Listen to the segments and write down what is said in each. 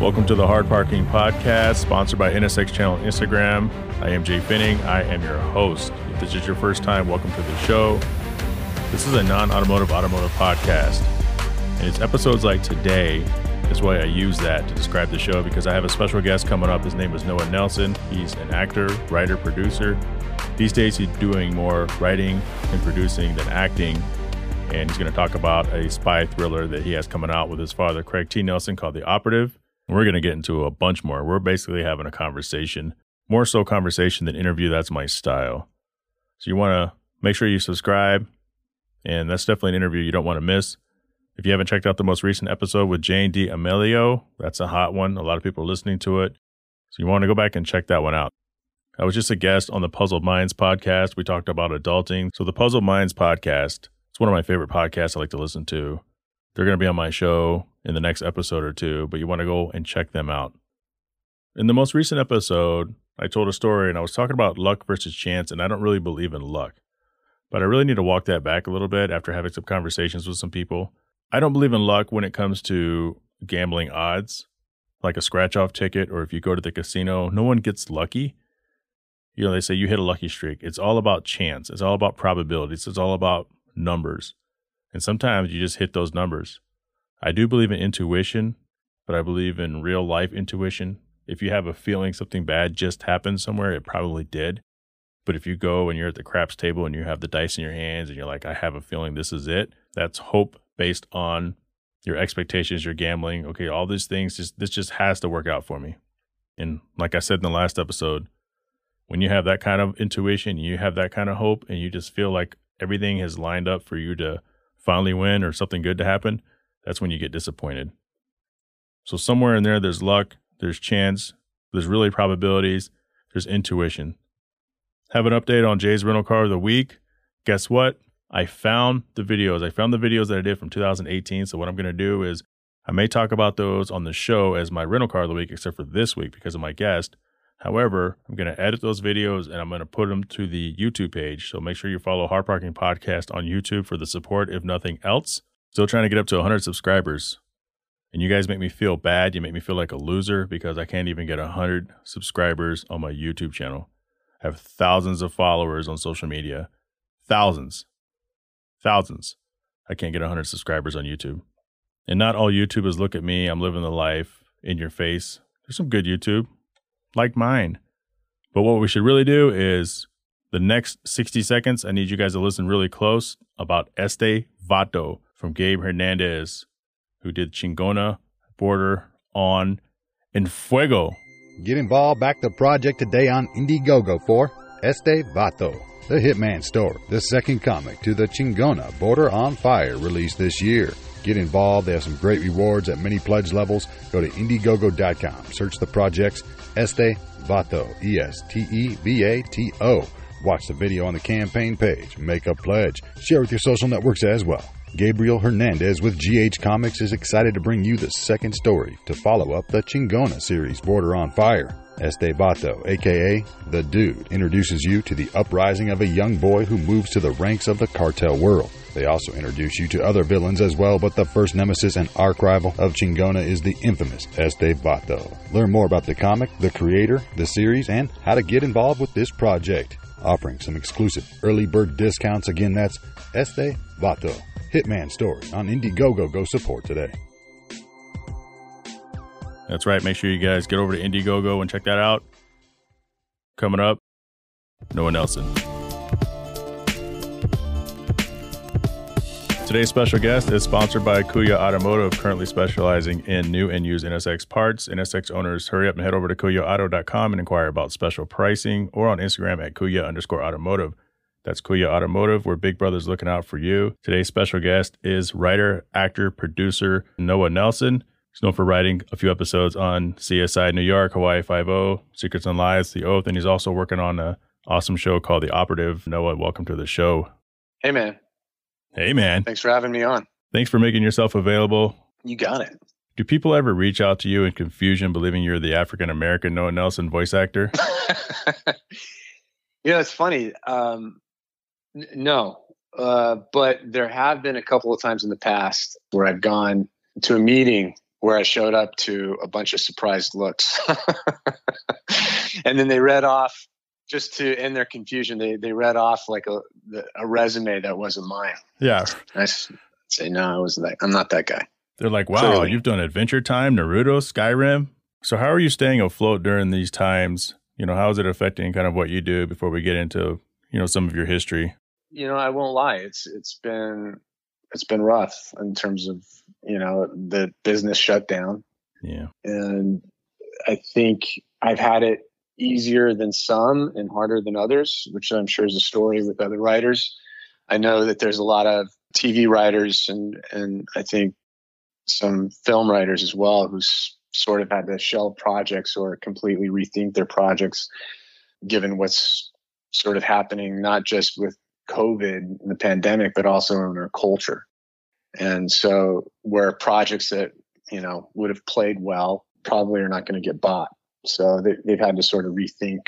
Welcome to the Hard Parking Podcast, sponsored by NSX Channel Instagram. I am Jhae Pfenning. I am your host. If this is your first time, welcome to the show. This is a non automotive automotive podcast. And it's episodes like today is why I use that to describe the show because I have a special guest coming up. His name is Noah Nelson. He's an actor, writer, producer. These days, he's doing more writing and producing than acting. And he's going to talk about a spy thriller that he has coming out with his father, Craig T. Nelson, called The Operative. We're going to get into a bunch more. We're basically having a conversation, more so conversation than interview. That's my style. So you want to make sure you subscribe. And that's definitely an interview you don't want to miss. If you haven't checked out the most recent episode with Jane D. Amelio, that's a hot one. A lot of people are listening to it. So you want to go back and check that one out. I was just a guest on the Puzzled Minds podcast. We talked about adulting. So the Puzzled Minds podcast, it's one of my favorite podcasts I like to listen to. They're going to be on my show in the next episode or two, but you want to go and check them out. In the most recent episode, I told a story and I was talking about luck versus chance, and I don't really believe in luck. But I really need to walk that back a little bit after having some conversations with some people. I don't believe in luck when it comes to gambling odds, like a scratch off ticket, or if you go to the casino, no one gets lucky. You know, they say you hit a lucky streak. It's all about chance, it's all about probabilities, it's all about numbers. And sometimes you just hit those numbers. I do believe in intuition, but I believe in real life intuition. If you have a feeling something bad just happened somewhere, it probably did. But if you go and you're at the craps table and you have the dice in your hands and you're like, I have a feeling this is it, that's hope based on your expectations, your gambling. Okay, all these things, just this just has to work out for me. And like I said in the last episode, when you have that kind of intuition, you have that kind of hope, and you just feel like everything has lined up for you to finally win or something good to happen, that's when you get disappointed. So somewhere in there, there's luck, there's chance, there's really probabilities, there's intuition. Have an update on Jhae's rental car of the week. Guess what? I found the videos. I found the videos that I did from 2018. So what I'm going to do is I may talk about those on the show as my rental car of the week, except for this week because of my guest. However, I'm going to edit those videos and I'm going to put them to the YouTube page. So make sure you follow Hard Parking Podcast on YouTube for the support, if nothing else. Still trying to get up to 100 subscribers. And you guys make me feel bad. You make me feel like a loser because I can't even get 100 subscribers on my YouTube channel. I have thousands of followers on social media. Thousands. Thousands. I can't get 100 subscribers on YouTube. And not all YouTubers look at me. I'm living the life in your face. There's some good YouTube, like mine. But what we should really do is the next 60 seconds, I need you guys to listen really close about Este Vato from Gabe Hernandez, who did Chingona, Border, On, and Fuego. Get involved, back the project today on Indiegogo for Este Vato. The Hitman Story, the second comic to the Chingona Border on Fire released this year. Get involved. They have some great rewards at many pledge levels. Go to Indiegogo.com. Search the projects Este Vato, E S T E V A T O. Watch the video on the campaign page. Make a pledge. Share with your social networks as well. Gabriel Hernandez with GH Comics is excited to bring you the second story to follow up the Chingona series Border on Fire. Este Vato, aka The Dude, introduces you to the uprising of a young boy who moves to the ranks of the cartel world. They also introduce you to other villains as well, but the first nemesis and arch rival of Chingona is the infamous Este Vato. Learn more about the comic, the creator, the series, and how to get involved with this project. Offering some exclusive early bird discounts. Again, that's Este Vato. Hitman Story on Indiegogo. Go support today. That's right. Make sure you guys get over to Indiegogo and check that out. Coming up, Noah Nelson. Today's special guest is sponsored by Kuya Automotive, currently specializing in new and used NSX parts. NSX owners, hurry up and head over to KuyaAuto.com and inquire about special pricing or on Instagram at Kuya underscore automotive. That's Kuya Automotive, where Big Brother's looking out for you. Today's special guest is writer, actor, producer Noah Nelson. He's known for writing a few episodes on CSI New York, Hawaii Five-0, Secrets and Lies, The Oath, and he's also working on an awesome show called The Operative. Noah, welcome to the show. Hey, man. Hey, man. Thanks for having me on. Thanks for making yourself available. You got it. Do people ever reach out to you in confusion, believing you're the African American Noah Nelson voice actor? you know, it's funny. Um, n- no, uh, but there have been a couple of times in the past where I've gone to a meeting where I showed up to a bunch of surprised looks. and then they read off, just to end their confusion, they, they read off like a, a resume that wasn't mine. Yeah. I say, no, I wasn't that. I'm not that guy. They're like, wow, Clearly. you've done Adventure Time, Naruto, Skyrim. So how are you staying afloat during these times? You know, how is it affecting kind of what you do before we get into, you know, some of your history? You know, I won't lie. It's it's been it's been rough in terms of you know the business shutdown. Yeah, and I think I've had it easier than some and harder than others, which I'm sure is a story with other writers. I know that there's a lot of TV writers and and I think some film writers as well who sort of had to shelve projects or completely rethink their projects given what's sort of happening not just with COVID and the pandemic, but also in our culture. And so where projects that, you know, would have played well probably are not going to get bought. So they, they've had to sort of rethink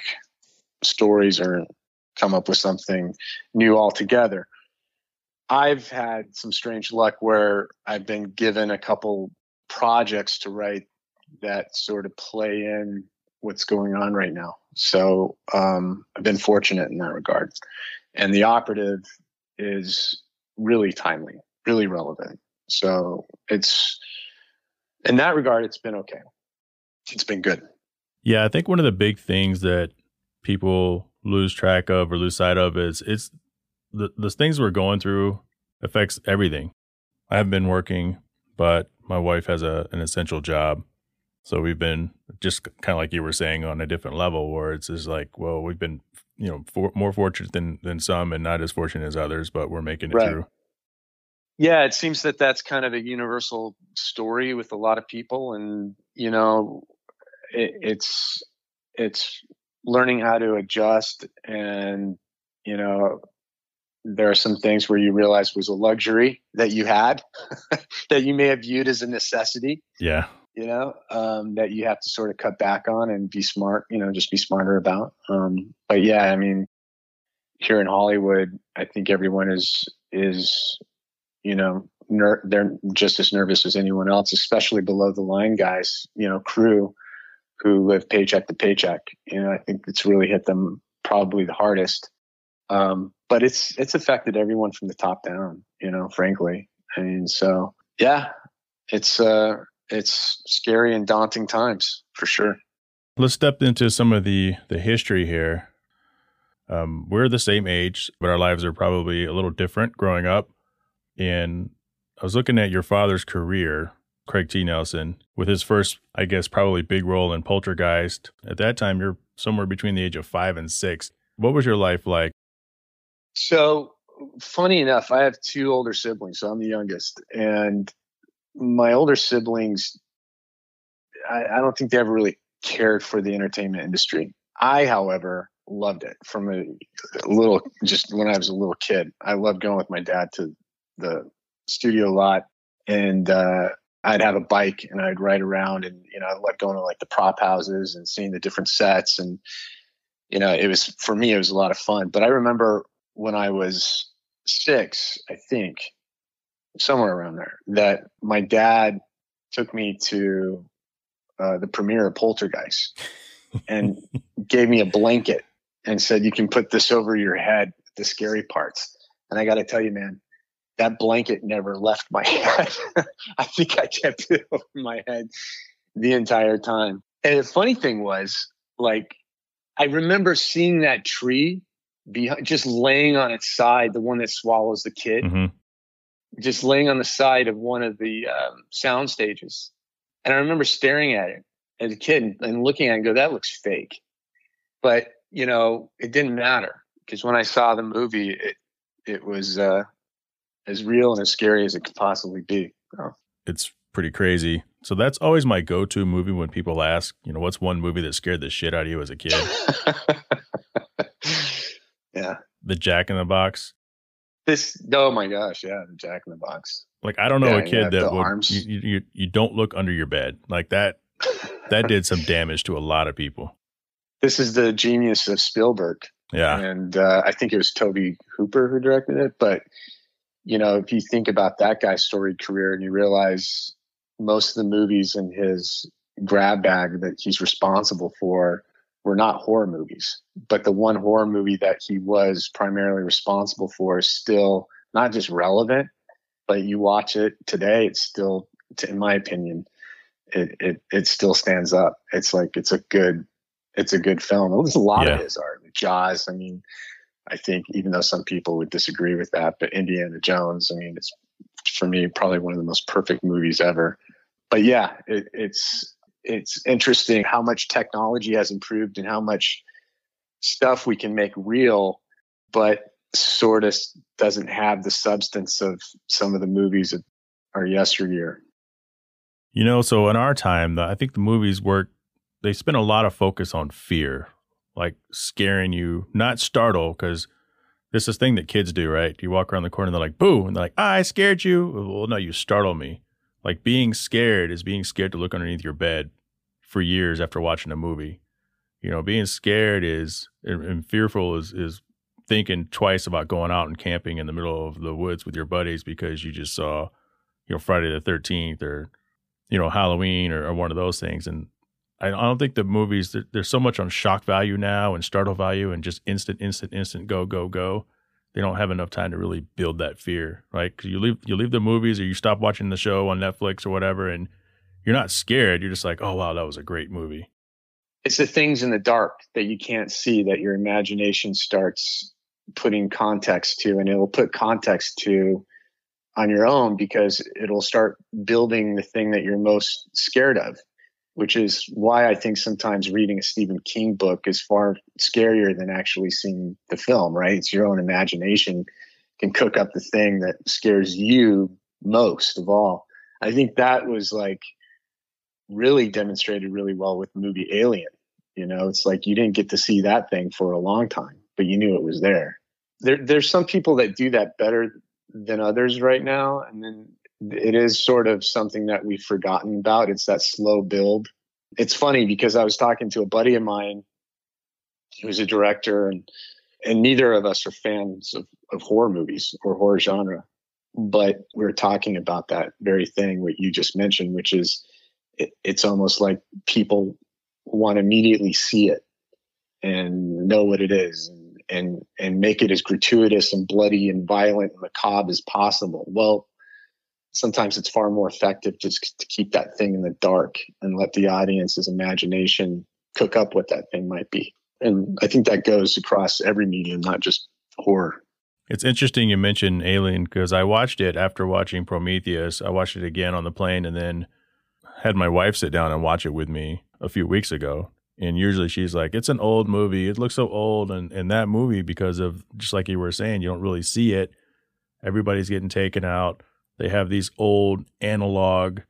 stories or come up with something new altogether. I've had some strange luck where I've been given a couple projects to write that sort of play in what's going on right now. So um, I've been fortunate in that regard. And the operative is really timely, really relevant. So it's in that regard, it's been okay. It's been good. Yeah, I think one of the big things that people lose track of or lose sight of is it's the the things we're going through affects everything. I've been working, but my wife has a an essential job. So we've been just kind of like you were saying on a different level where it's just like, well, we've been, you know, for, more fortunate than than some and not as fortunate as others, but we're making it right. through. Yeah, it seems that that's kind of a universal story with a lot of people and, you know, it, it's it's learning how to adjust and, you know, there are some things where you realize was a luxury that you had that you may have viewed as a necessity. Yeah you know, um, that you have to sort of cut back on and be smart, you know, just be smarter about. Um, but yeah, I mean, here in Hollywood, I think everyone is, is, you know, ner- they're just as nervous as anyone else, especially below the line guys, you know, crew who live paycheck to paycheck. Know, I think it's really hit them probably the hardest. Um, but it's, it's affected everyone from the top down, you know, frankly. I mean, so yeah, it's, uh, it's scary and daunting times for sure. Let's step into some of the the history here. Um, we're the same age, but our lives are probably a little different growing up. And I was looking at your father's career, Craig T. Nelson, with his first, I guess, probably big role in Poltergeist. At that time, you're somewhere between the age of five and six. What was your life like? So, funny enough, I have two older siblings, so I'm the youngest. And my older siblings, I, I don't think they ever really cared for the entertainment industry. I, however, loved it from a, little, just when I was a little kid. I loved going with my dad to the studio a lot and, uh, I'd have a bike and I'd ride around and, you know, I loved going to like the prop houses and seeing the different sets. And, you know, it was, for me, it was a lot of fun. But I remember when I was six, I think, somewhere around there, that my dad took me to uh, the premiere of Poltergeist and gave me a blanket and said, "You can put this over your head, the scary parts." And I got to tell you, man, that blanket never left my head. I think I kept it over my head the entire time. And the funny thing was, like, I remember seeing that tree behind, just laying on its side, the one that swallows the kid. Mm-hmm just laying on the side of one of the um, sound stages. And I remember staring at it as a kid and looking at it and go, that looks fake. But, you know, it didn't matter because when I saw the movie, it, it was uh, as real and as scary as it could possibly be. It's pretty crazy. So that's always my go to movie when people ask, you know, what's one movie that scared the shit out of you as a kid? yeah. The Jack in the Box. This oh my gosh, yeah, the Jack in the Box. Like I don't know yeah, a kid that would you, you you don't look under your bed like that. that did some damage to a lot of people. This is the genius of Spielberg. Yeah, and uh, I think it was Tobe Hooper who directed it. But you know, if you think about that guy's storied career and you realize most of the movies in his grab bag that he's responsible for were not horror movies. But the one horror movie that he was primarily responsible for is still not just relevant, but you watch it today, it's still, in my opinion, it, it, it still stands up. It's like, it's a good, it's a good film. There's a lot yeah. of his art. Jaws, I mean, I think even though some people would disagree with that, but Indiana Jones, I mean, it's for me probably one of the most perfect movies ever. But yeah, it, it's it's interesting how much technology has improved and how much stuff we can make real, but sort of doesn't have the substance of some of the movies that are yesteryear. You know, so in our time, I think the movies work. They spend a lot of focus on fear, like scaring you, not startle, because this is thing that kids do, right? You walk around the corner and they're like, boo, and they're like, ah, I scared you. Well, no, you startle me. Like being scared is being scared to look underneath your bed for years after watching a movie. You know, being scared is and, fearful is is thinking twice about going out and camping in the middle of the woods with your buddies because you just saw, you know, Friday the Thirteenth or, you know, Halloween or, or, one of those things. And I, don't think the movies there's so much on shock value now and startle value and just instant, instant, instant, go, go, go they don't have enough time to really build that fear, right? Because you leave you leave the movies or you stop watching the show on Netflix or whatever, and you're not scared. You're just like, oh wow, that was a great movie. It's the things in the dark that you can't see that your imagination starts putting context to, and it'll put context to on your own because it'll start building the thing that you're most scared of which is why I think sometimes reading a Stephen King book is far scarier than actually seeing the film, right? It's your own imagination can cook up the thing that scares you most of all. I think that was like really demonstrated really well with the movie Alien. You know, it's like you didn't get to see that thing for a long time, but you knew it was there. There there's some people that do that better than others right now. And then it is sort of something that we've forgotten about. It's that slow build. It's funny because I was talking to a buddy of mine who's a director and and neither of us are fans of, of horror movies or horror genre. But we are talking about that very thing what you just mentioned, which is it, it's almost like people want to immediately see it and know what it is and, and and make it as gratuitous and bloody and violent and macabre as possible. Well, sometimes it's far more effective just to keep that thing in the dark and let the audience's imagination cook up what that thing might be. And I think that goes across every medium, not just horror. It's interesting you mentioned Alien because I watched it after watching Prometheus. I watched it again on the plane and then had my wife sit down and watch it with me a few weeks ago. And usually she's like, it's an old movie. It looks so old. And, and that movie, because of just like you were saying, you don't really see it. Everybody's getting taken out they have these old analog.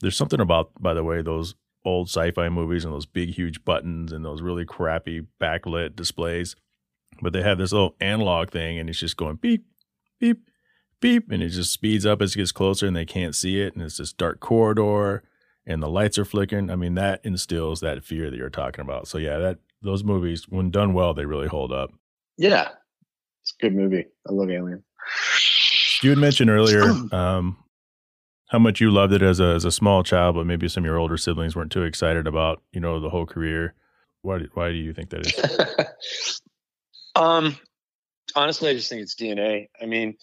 There's something about, by the way, those old sci-fi movies and those big, huge buttons and those really crappy backlit displays. But they have this little analog thing, and it's just going beep, beep, beep, and it just speeds up as it gets closer, and they can't see it, and it's this dark corridor, and the lights are flickering. I mean, that instills that fear that you're talking about. So yeah, that those movies, when done well, they really hold up. Yeah, it's a good movie. I love Alien. You had mentioned earlier um, how much you loved it as a as a small child, but maybe some of your older siblings weren't too excited about you know the whole career. Why do, why do you think that is? um, honestly, I just think it's DNA. I mean,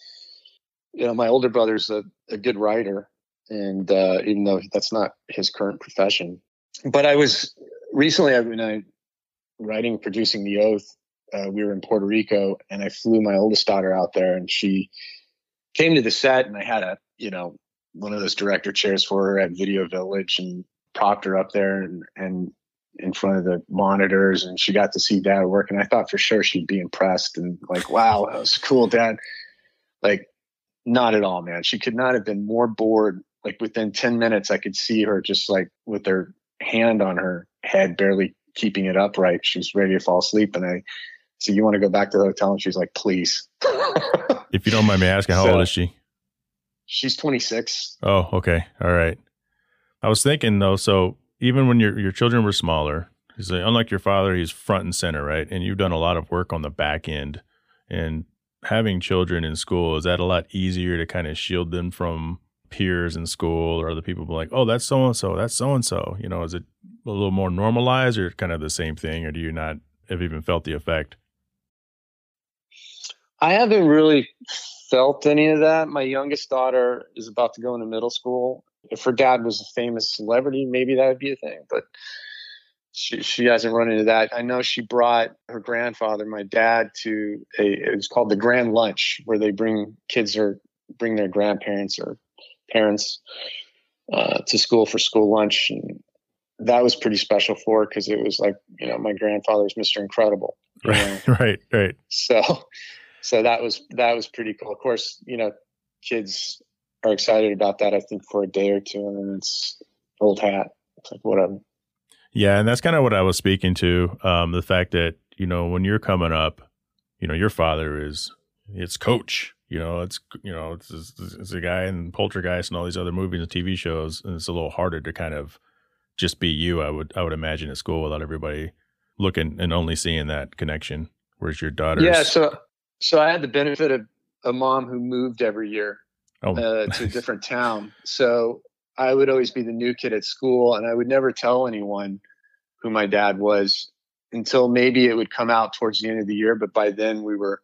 you know, my older brother's a, a good writer, and uh, even though that's not his current profession, but I was recently I've been uh, writing, producing The Oath. Uh, we were in Puerto Rico, and I flew my oldest daughter out there, and she came to the set and I had a, you know, one of those director chairs for her at Video Village and propped her up there and, and in front of the monitors and she got to see dad work and I thought for sure she'd be impressed and like, wow, that was cool, dad. Like, not at all, man. She could not have been more bored. Like within 10 minutes, I could see her just like with her hand on her head, barely keeping it upright. She was ready to fall asleep. And I said, You want to go back to the hotel? And she's like, Please. If you don't mind me asking, how so, old is she? She's 26. Oh, okay. All right. I was thinking though, so even when your your children were smaller, he's like, uh, unlike your father, he's front and center, right? And you've done a lot of work on the back end. And having children in school is that a lot easier to kind of shield them from peers in school or other people be like, oh, that's so and so, that's so and so? You know, is it a little more normalized or kind of the same thing, or do you not have even felt the effect? I haven't really felt any of that. My youngest daughter is about to go into middle school. If her dad was a famous celebrity, maybe that would be a thing, but she she hasn't run into that. I know she brought her grandfather, my dad, to a it was called the Grand Lunch, where they bring kids or bring their grandparents or parents uh, to school for school lunch, and that was pretty special for her because it was like you know my grandfather's Mr. Incredible, right, right, right. So, so that was that was pretty cool. Of course, you know, kids are excited about that. I think for a day or two, and then it's old hat. It's like whatever. Yeah, and that's kind of what I was speaking to. Um, the fact that you know when you're coming up, you know your father is it's coach you know, it's you know, it's, it's, a guy in Poltergeist and all these other movies and TV shows, and it's a little harder to kind of just be you. I would I would imagine at school without everybody looking and only seeing that connection. Where's your daughter? Yeah, so so I had the benefit of a mom who moved every year oh. uh, to a different town. So I would always be the new kid at school, and I would never tell anyone who my dad was until maybe it would come out towards the end of the year. But by then we were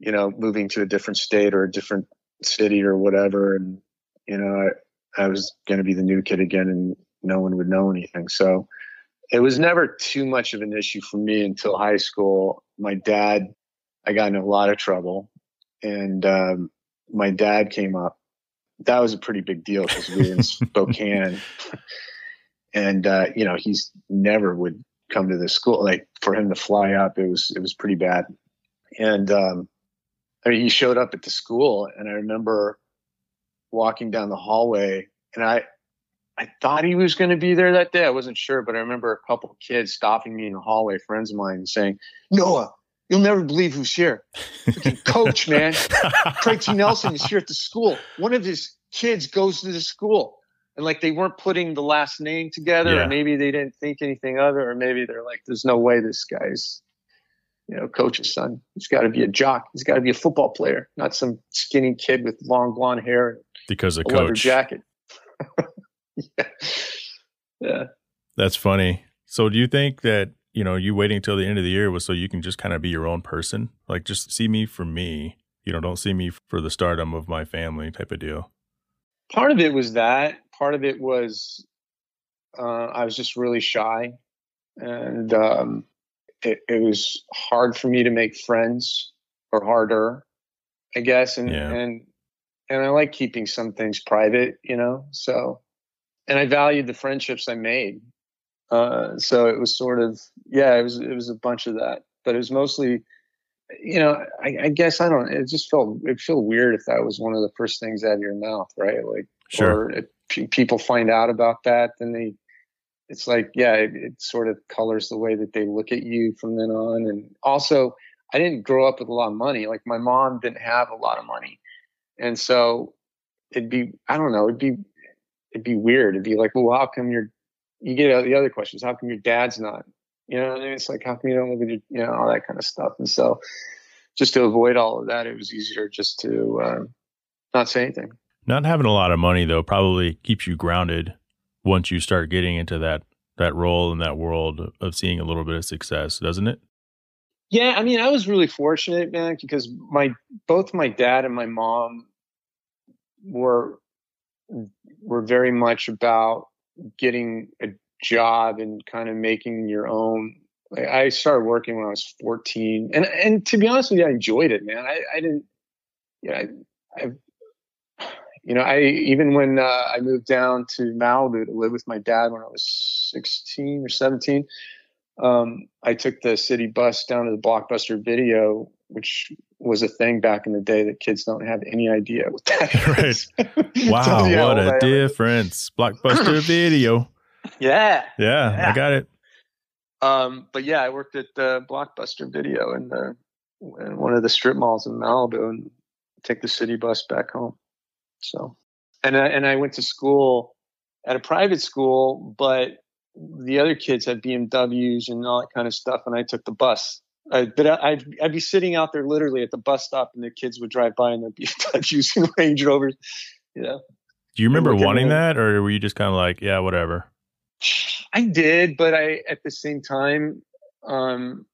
you know, moving to a different state or a different city or whatever. And, you know, I, I was going to be the new kid again and no one would know anything. So it was never too much of an issue for me until high school. My dad, I got in a lot of trouble and, um, my dad came up. That was a pretty big deal because we were in Spokane and, uh, you know, he's never would come to the school. Like for him to fly up, it was, it was pretty bad. And, um, I mean, he showed up at the school, and I remember walking down the hallway, and I, I thought he was going to be there that day. I wasn't sure, but I remember a couple of kids stopping me in the hallway, friends of mine, saying, "Noah, you'll never believe who's here. Coach, man, Craig T. Nelson is here at the school. One of his kids goes to the school." And like they weren't putting the last name together, yeah. or maybe they didn't think anything of it, or maybe they're like, "There's no way this guy's you know, coach's son. He's got to be a jock. He's got to be a football player, not some skinny kid with long blonde hair. Because of coach jacket. yeah. yeah. That's funny. So do you think that, you know, you waiting until the end of the year was so you can just kind of be your own person? Like just see me for me, you know, don't see me for the stardom of my family type of deal. Part of it was that. Part of it was uh, I was just really shy. And um, it, it was hard for me to make friends or harder, I guess. And, yeah. and, and I like keeping some things private, you know, so, and I valued the friendships I made. Uh, so it was sort of, yeah, it was, it was a bunch of that, but it was mostly, you know, I, I guess I don't, it just felt, it felt weird if that was one of the first things out of your mouth, right? Like, sure. or if people find out about that, then they, it's like yeah it, it, sort of colors the way that they look at you from then on and also i didn't grow up with a lot of money like my mom didn't have a lot of money and so it'd be i don't know it'd be it'd be weird it'd be like well how come you're you get the other questions how come your dad's not you know I mean? it's like how come you don't live with your you know all that kind of stuff and so just to avoid all of that it was easier just to uh, not say anything not having a lot of money though probably keeps you grounded once you start getting into that that role in that world of seeing a little bit of success, doesn't it? Yeah, I mean, I was really fortunate, man, because my both my dad and my mom were were very much about getting a job and kind of making your own. I started working when I was 14, and and to be honest with you, I enjoyed it, man. I, I didn't, yeah, I, I you know, I even when uh, I moved down to Malibu to live with my dad when I was 16 or 17, um, I took the city bus down to the Blockbuster Video, which was a thing back in the day that kids don't have any idea what that is. right. Wow, what a difference! Blockbuster Video. Yeah. yeah. yeah. I got it. Um, but yeah, I worked at the Blockbuster Video in the in one of the strip malls in Malibu and take the city bus back home. So, and I, and I went to school at a private school, but the other kids had BMWs and all that kind of stuff, and I took the bus. I, but I'd, I'd be sitting out there literally at the bus stop, and the kids would drive by in their BMWs and Range Rovers, you know. Do you remember wanting that, or were you just kind of like, yeah, whatever? I did, but I at the same time, um,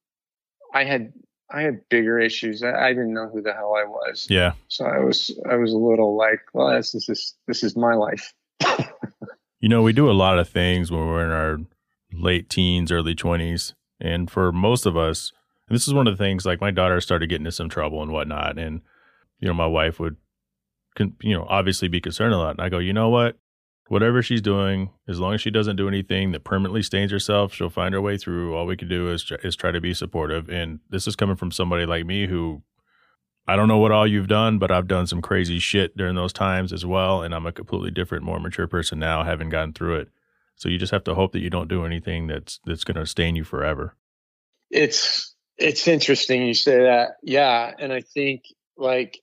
I had I had bigger issues. I, I, didn't know who the hell I was. Yeah. So I was I was a little like, well, this, this is this is my life. you know, we do a lot of things when we're in our late teens, early twenties, and for most of us, this is one of the things. Like my daughter started getting into some trouble and whatnot, and you know, my wife would, you know, obviously be concerned a lot. And I go, you know what? whatever she's doing, as long as she doesn't do anything that permanently stains herself, she'll find her way through. All we can do is is try to be supportive. And this is coming from somebody like me who I don't know what all you've done, but I've done some crazy shit during those times as well. And I'm a completely different, more mature person now, having gotten through it. So you just have to hope that you don't do anything that's that's going to stain you forever. It's it's interesting you say that, yeah. And I think like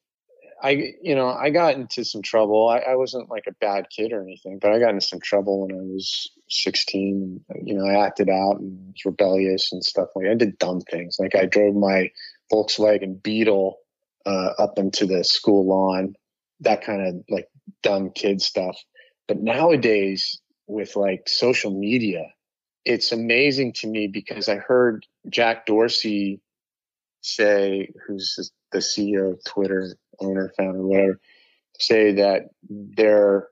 I, you know, I got into some trouble. I, I, wasn't like a bad kid or anything, but I got into some trouble when I was 16. You know, I acted out and was rebellious and stuff like. I did dumb things, like I drove my Volkswagen Beetle uh, up into the school lawn, that kind of like dumb kid stuff. But nowadays, with like social media, it's amazing to me because I heard Jack Dorsey say, who's the CEO of Twitter, owner, founder, whatever, say that their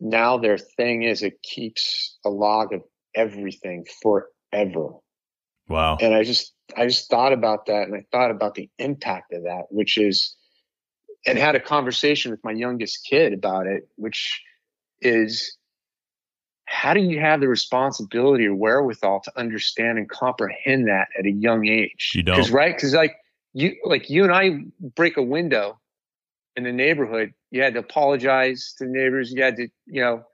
now their thing is it keeps a log of everything forever. Wow. And I just I just thought about that and I thought about the impact of that, which is and had a conversation with my youngest kid about it, which is how do you have the responsibility or wherewithal to understand and comprehend that at a young age? You don't. Because right, because like you like you and I break a window in the neighborhood, you had to apologize to neighbors. You had to, you know,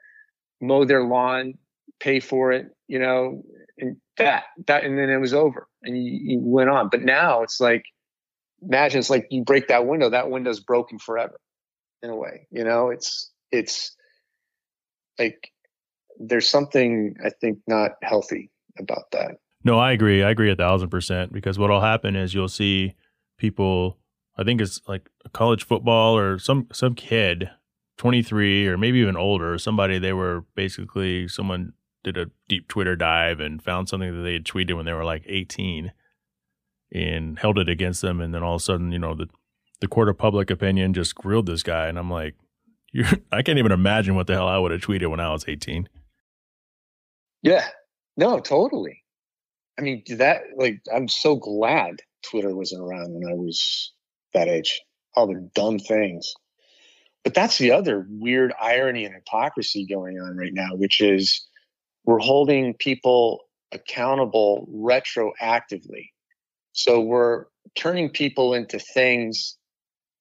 mow their lawn, pay for it, you know, and that, that, and then it was over and you, you went on. But now it's like, imagine it's like you break that window, that window's broken forever in a way, you know, it's, it's like there's something I think not healthy about that. No, I agree. I agree a thousand percent because what'll happen is you'll see people I think it's like college football or some some kid 23 or maybe even older somebody they were basically someone did a deep Twitter dive and found something that they had tweeted when they were like 18 and held it against them. And then all of a sudden you know the the court of public opinion just grilled this guy. And I'm like I can't even imagine what the hell I would have tweeted when I was 18 yeah. No totally. I mean that like I'm so glad Twitter wasn't around when I was that age. All the dumb things. But that's the other weird irony and hypocrisy going on right now, which is we're holding people accountable retroactively. So we're turning people into things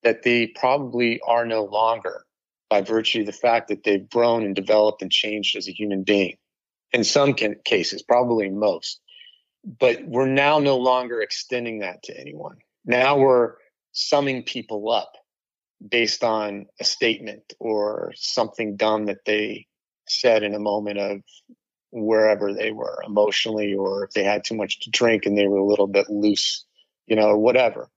that they probably are no longer by virtue of the fact that they've grown and developed and changed as a human being. In some cases, probably most but we're now no longer extending that to anyone. Now we're summing people up based on a statement or something dumb that they said in a moment of wherever they were emotionally or if they had too much to drink and they were a little bit loose, you know, or whatever.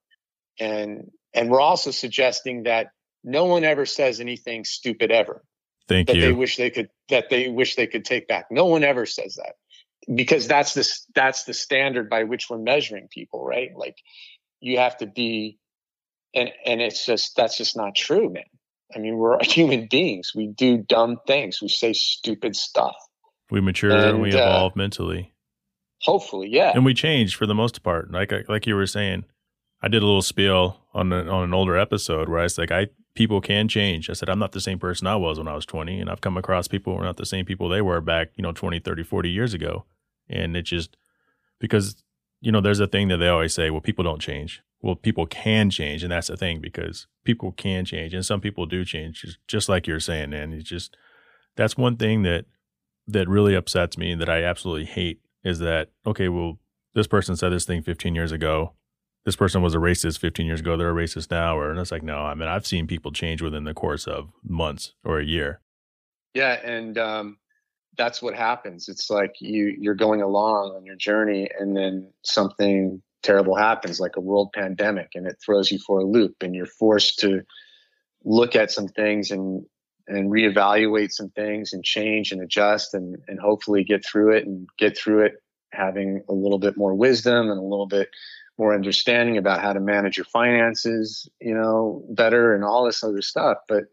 And and we're also suggesting that no one ever says anything stupid ever. Thank that you. They wish they could that they wish they could take back. No one ever says that because that's the that's the standard by which we're measuring people, right? Like you have to be, and and it's just that's just not true, man. I mean, we're human beings. We do dumb things. We say stupid stuff. We mature and, and we uh, evolve uh, mentally. Hopefully, yeah. And we change for the most part. Like like you were saying, I did a little spiel on a, on an older episode where I was like, I people can change. I said, I'm not the same person I was when I was 20, and I've come across people who are not the same people they were back, you know, 20, 30, 40 years ago. And it just because you know there's a thing that they always say, well, people don't change. Well, people can change, and that's the thing because people can change, and some people do change, just, just like you're saying. And it's just that's one thing that that really upsets me that I absolutely hate is that okay, well, this person said this thing 15 years ago. This person was a racist 15 years ago. They're a racist now, or and it's like no. I mean, I've seen people change within the course of months or a year. Yeah, and um, that's what happens. It's like you you're going along on your journey, and then something terrible happens, like a world pandemic, and it throws you for a loop, and you're forced to look at some things and and reevaluate some things and change and adjust and and hopefully get through it and get through it having a little bit more wisdom and a little bit more understanding about how to manage your finances, you know, better and all this other stuff. But,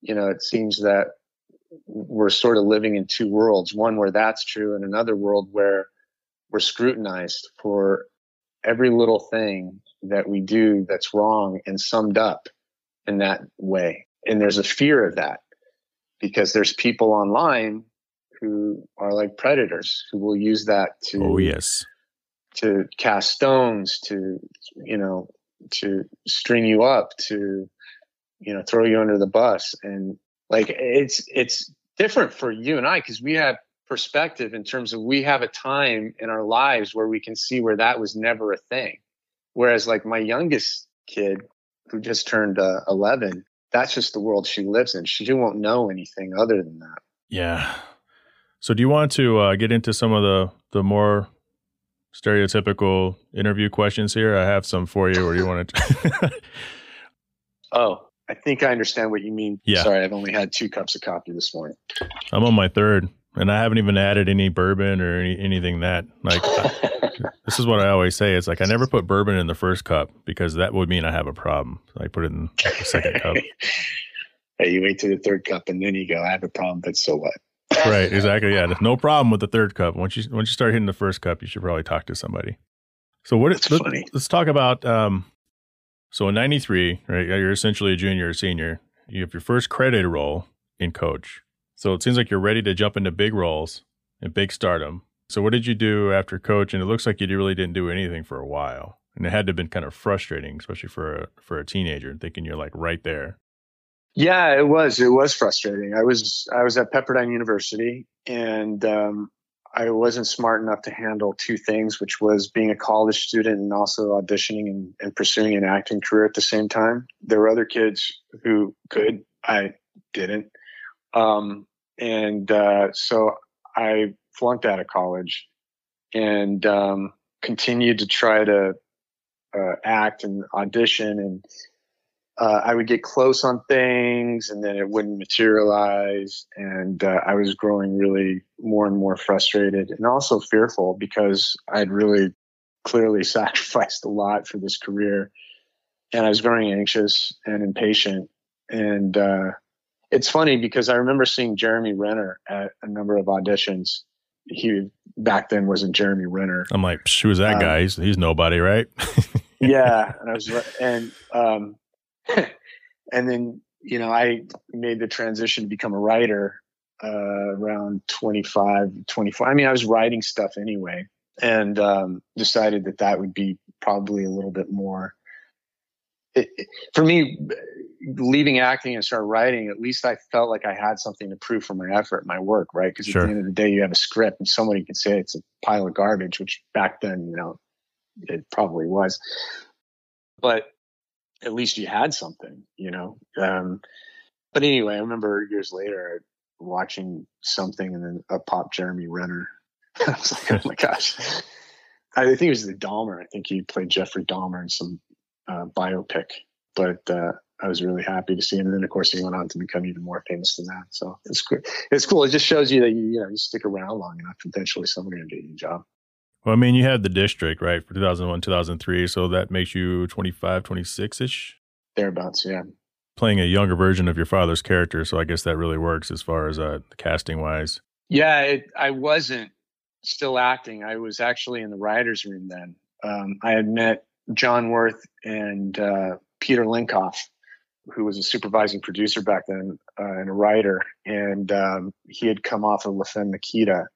you know, it seems that we're sort of living in two worlds one where that's true, and another world where we're scrutinized for every little thing that we do that's wrong and summed up in that way. And there's a fear of that because there's people online who are like predators who will use that to oh yes. to cast stones to you know to string you up to you know throw you under the bus. And like it's it's different for you and I because we have perspective in terms of we have a time in our lives where we can see where that was never a thing. Whereas like my youngest kid who just turned uh, 11 that's just the world she lives in she won't know anything other than that yeah so, do you want to uh, get into some of the the more stereotypical interview questions here? I have some for you, or do you want to? oh, I think I understand what you mean. Yeah. Sorry, I've only had two cups of coffee this morning. I'm on my third, and I haven't even added any bourbon or any, anything that like. this is what I always say. It's like I never put bourbon in the first cup because that would mean I have a problem. I put it in the second cup. Hey, you wait to the third cup and then you go, I have a problem, but so what? right, exactly. Yeah, no problem with the third cup. Once you once you start hitting the first cup, you should probably talk to somebody. So what? That's let, funny. Let's talk about. Um, so in '93, right? You're essentially a junior or senior. You have your first credited role in Coach. So it seems like you're ready to jump into big roles and big stardom. So what did you do after Coach? And it looks like you really didn't do anything for a while, and it had to have been kind of frustrating, especially for a for a teenager, thinking you're like right there. Yeah, it was. It was frustrating. I was I was at Pepperdine University, and um, I wasn't smart enough to handle two things, which was being a college student and also auditioning and, and pursuing an acting career at the same time. There were other kids who could. I didn't, um, and uh, so I flunked out of college and um, continued to try to uh, act and audition and uh, I would get close on things and then it wouldn't materialize. And uh, I was growing really more and more frustrated and also fearful because I'd really clearly sacrificed a lot for this career. And I was very anxious and impatient. And uh, it's funny because I remember seeing Jeremy Renner at a number of auditions. He back then wasn't Jeremy Renner. I'm like, who's that guy? Um, he's, he's nobody, right? yeah, and I was, and um, and then you know I made the transition to become a writer uh, around 25, 24. I mean, I was writing stuff anyway, and um, decided that that would be probably a little bit more. It, it, for me, leaving acting and start writing, at least I felt like I had something to prove for my effort, my work, right? Because sure. at the end of the day, you have a script, and somebody can say it's a pile of garbage, which back then, you know, it probably was. But at least you had something, you know. Um, but anyway, I remember years later watching something and then up popped Jeremy Renner. I was like, oh my gosh. I think it was the Dahmer. I think he played Jeffrey Dahmer in some uh, biopic. But uh, I was really happy to see him. And then, of course, he went on to become even more famous than that. So it's cool. It's cool. It just shows you that you, you know you stick around long enough, eventually somebody will get you a job. Well, I mean, you had the district, right, for 2001, 2003. So that makes you 25, 26 ish? Thereabouts, yeah. Playing a younger version of your father's character. So I guess that really works as far as uh, casting wise. Yeah, it, I wasn't still acting. I was actually in the writer's room then. Um, I had met John Wirth and uh, Peter Lenkov, who was a supervising producer back then uh, and a writer. And um, he had come off of La Femme Nikita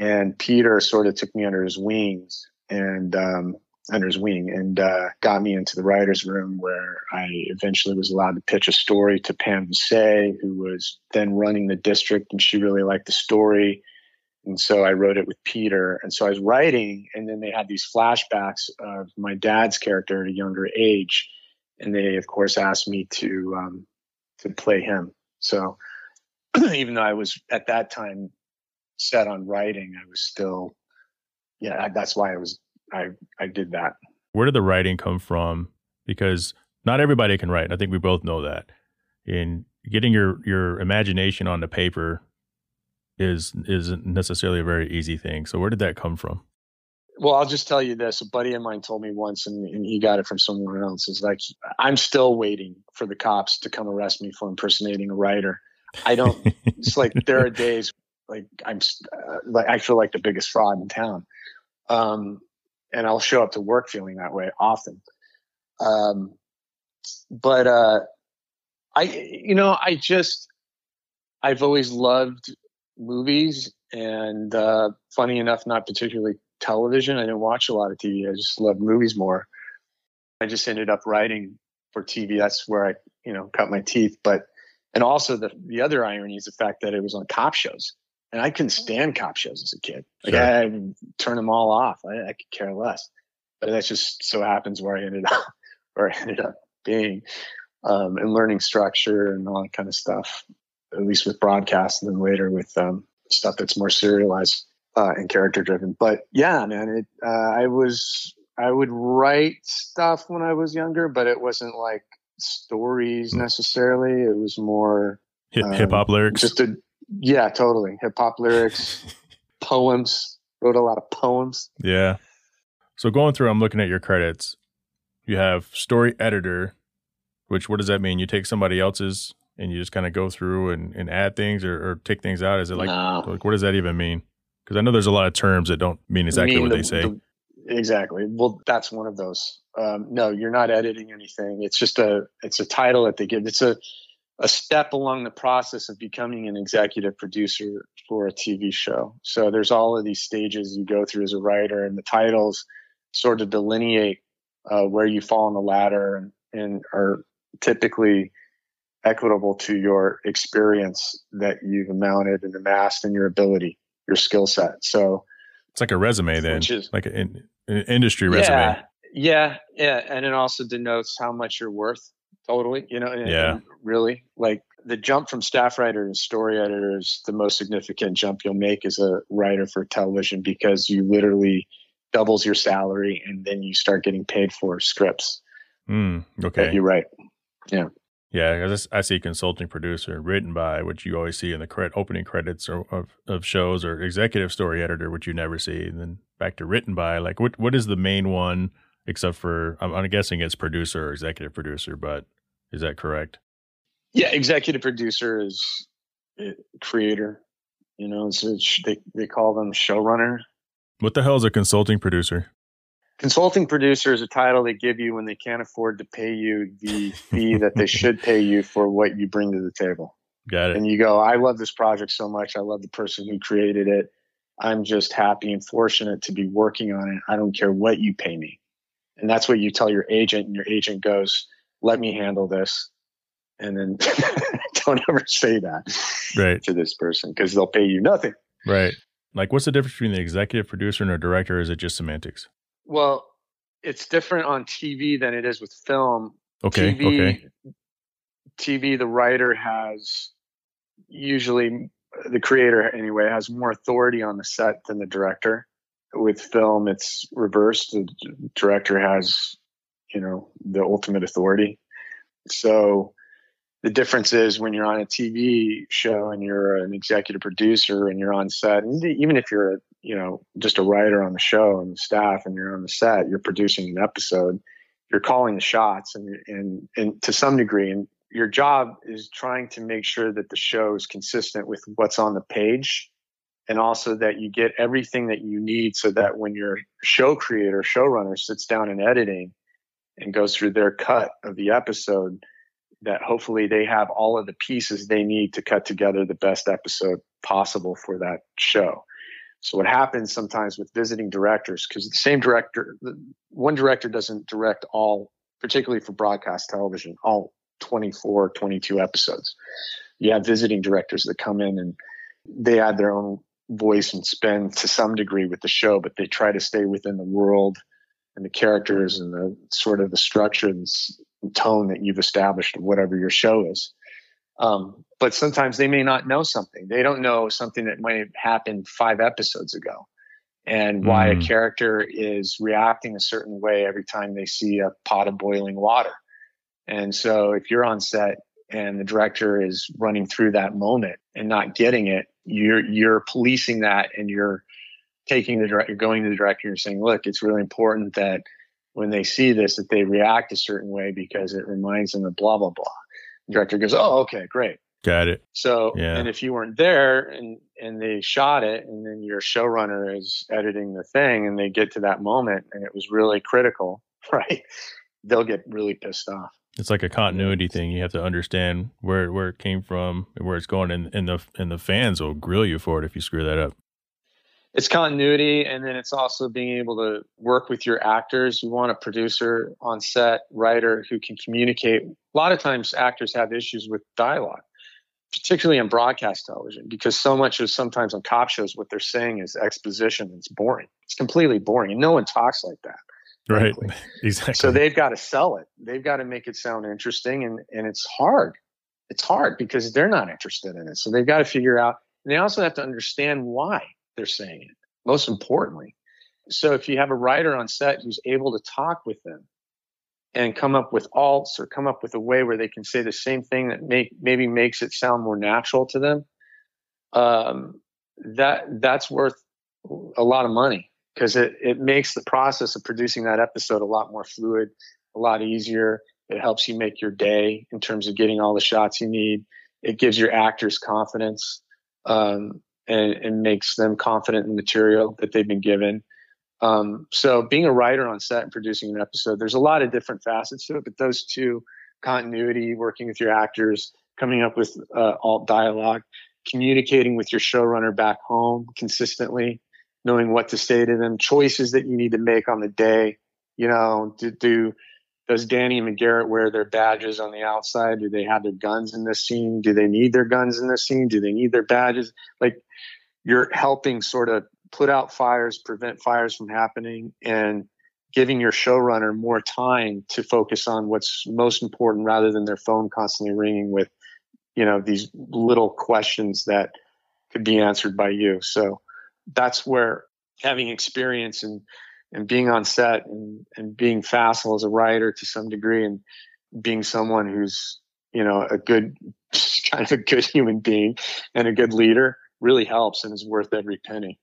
and Peter sort of took me under his wings and um, under his wing and uh, got me into the writers' room where I eventually was allowed to pitch a story to Pam Veasey, who was then running the district, and she really liked the story. And so I wrote it with Peter. And so I was writing, and then they had these flashbacks of my dad's character at a younger age, and they, of course, asked me to um, to play him. So even though I was at that time set on writing, I was still, yeah, that's why I was, I, I did that. Where did the writing come from? Because not everybody can write. I think we both know that. And getting your your imagination on the paper is isn't necessarily a very easy thing. So where did that come from? Well, I'll just tell you this. A buddy of mine told me once, and, and he got it from someone else. Is like, I'm still waiting for the cops to come arrest me for impersonating a writer. I don't. it's like there are days like I'm uh, like I feel like the biggest fraud in town, um, and I'll show up to work feeling that way often. Um, but uh, I, you know, I just I've always loved movies, and uh, funny enough, not particularly television. I didn't watch a lot of TV. I just loved movies more. I just ended up writing for TV. That's where I, you know, cut my teeth. But and also the the other irony is the fact that it was on cop shows, and I couldn't stand cop shows as a kid. Like sure. I, I turn them all off. I, I could care less. But that just so happens where I ended up, where I ended up being, um, and learning structure and all that kind of stuff. At least with broadcast, and then later with um, stuff that's more serialized uh, and character driven. But yeah, man, it, uh, I was I would write stuff when I was younger, but it wasn't like stories hmm. necessarily. It was more um, hip hop lyrics. Just a yeah, totally hip hop lyrics, poems. Wrote a lot of poems. Yeah. So going through, I'm looking at your credits. You have story editor, which what does that mean? You take somebody else's and you just kind of go through and, and add things or, or take things out. Is it like, no. like what does that even mean? Because I know there's a lot of terms that don't mean exactly mean what the, they say. The, exactly. Well, that's one of those. Um, no, you're not editing anything. It's just a it's a title that they give. It's a a step along the process of becoming an executive producer for a TV show. So there's all of these stages you go through as a writer, and the titles sort of delineate uh, where you fall on the ladder and, and are typically equitable to your experience that you've amounted and amassed and your ability your skill set. So it's like a resume then, is, like an, an industry resume. Yeah, yeah, yeah, and it also denotes how much you're worth. Totally, you know. yeah. really, like the jump from staff writer to story editor is the most significant jump you'll make as a writer for television because you literally doubles your salary and then you start getting paid for scripts. Mm, okay. you write. Yeah. Yeah, I see consulting producer written by, which you always see in the credit, opening credits or, of, of shows, or executive story editor, which you never see. And then back to written by, like what what is the main one? Except for I'm, I'm guessing it's producer or executive producer, but is that correct? Yeah, executive producer is eh, creator. You know, it's, it's, they they call them showrunner. What the hell is a consulting producer? Consulting producer is a title they give you when they can't afford to pay you the fee that they should pay you for what you bring to the table. Got it. And you go, I love this project so much. I love the person who created it. I'm just happy and fortunate to be working on it. I don't care what you pay me. And that's what you tell your agent, and your agent goes, Let me handle this. And then don't ever say that right. to this person because they'll pay you nothing. Right. Like, what's the difference between the executive producer and a director? Is it just semantics? Well, it's different on TV than it is with film. Okay. TV, okay. TV, the writer has usually the creator anyway has more authority on the set than the director. With film, it's reversed. The director has, you know, the ultimate authority. So the difference is when you're on a TV show and you're an executive producer and you're on set, and even if you're a you know just a writer on the show and the staff and you're on the set you're producing an episode you're calling the shots and and and to some degree and your job is trying to make sure that the show is consistent with what's on the page and also that you get everything that you need so that when your show creator showrunner sits down in editing and goes through their cut of the episode that hopefully they have all of the pieces they need to cut together the best episode possible for that show so what happens sometimes with visiting directors, because the same director, one director doesn't direct all, particularly for broadcast television, all 24, 22 episodes. You have visiting directors that come in and they add their own voice and spin to some degree with the show, but they try to stay within the world and the characters and the sort of the structure and tone that you've established of whatever your show is. Um, but sometimes they may not know something. They don't know something that might have happened five episodes ago and why mm. a character is reacting a certain way every time they see a pot of boiling water. And so if you're on set and the director is running through that moment and not getting it, you're you're policing that and you're taking the director, you're going to the director and you're saying, look, it's really important that when they see this that they react a certain way because it reminds them of blah blah blah. The director goes, oh, okay, great. Got it. So, Yeah. and if you weren't there and and they shot it, and then your showrunner is editing the thing, and they get to that moment, and it was really critical, right? They'll get really pissed off. It's like a continuity thing. You have to understand where where it came from and where it's going, and, and the and the fans will grill you for it if you screw that up. It's continuity, and then it's also being able to work with your actors. You want a producer on set, writer who can communicate. A lot of times, actors have issues with dialogue, particularly on broadcast television, because so much of sometimes on cop shows, what they're saying is exposition. It's boring. It's completely boring, and no one talks like that. Right. Frankly. Exactly. So they've got to sell it. They've got to make it sound interesting, and and it's hard. It's hard because they're not interested in it. So they've got to figure out. And they also have to understand why they're saying it. Most importantly, so if you have a writer on set who's able to talk with them and come up with alts or come up with a way where they can say the same thing that make maybe makes it sound more natural to them, um, that that's worth a lot of money because it, it makes the process of producing that episode a lot more fluid, a lot easier. It helps you make your day in terms of getting all the shots you need. It gives your actors confidence um, and, and makes them confident in the material that they've been given. Um, so being a writer on set and producing an episode, there's a lot of different facets to it, but those two continuity, working with your actors, coming up with uh, alt dialogue, communicating with your showrunner back home consistently, knowing what to say to them, choices that you need to make on the day. You know, do, do does Danny and McGarrett wear their badges on the outside? Do they have their guns in this scene? Do they need their guns in this scene? Do they need their badges? Like you're helping sort of put out fires, prevent fires from happening, and giving your showrunner more time to focus on what's most important rather than their phone constantly ringing with, you know, these little questions that could be answered by you. So that's where having experience and and being on set and, and being facile as a writer to some degree and being someone who's you know a good kind of a good human being and a good leader really helps and is worth every penny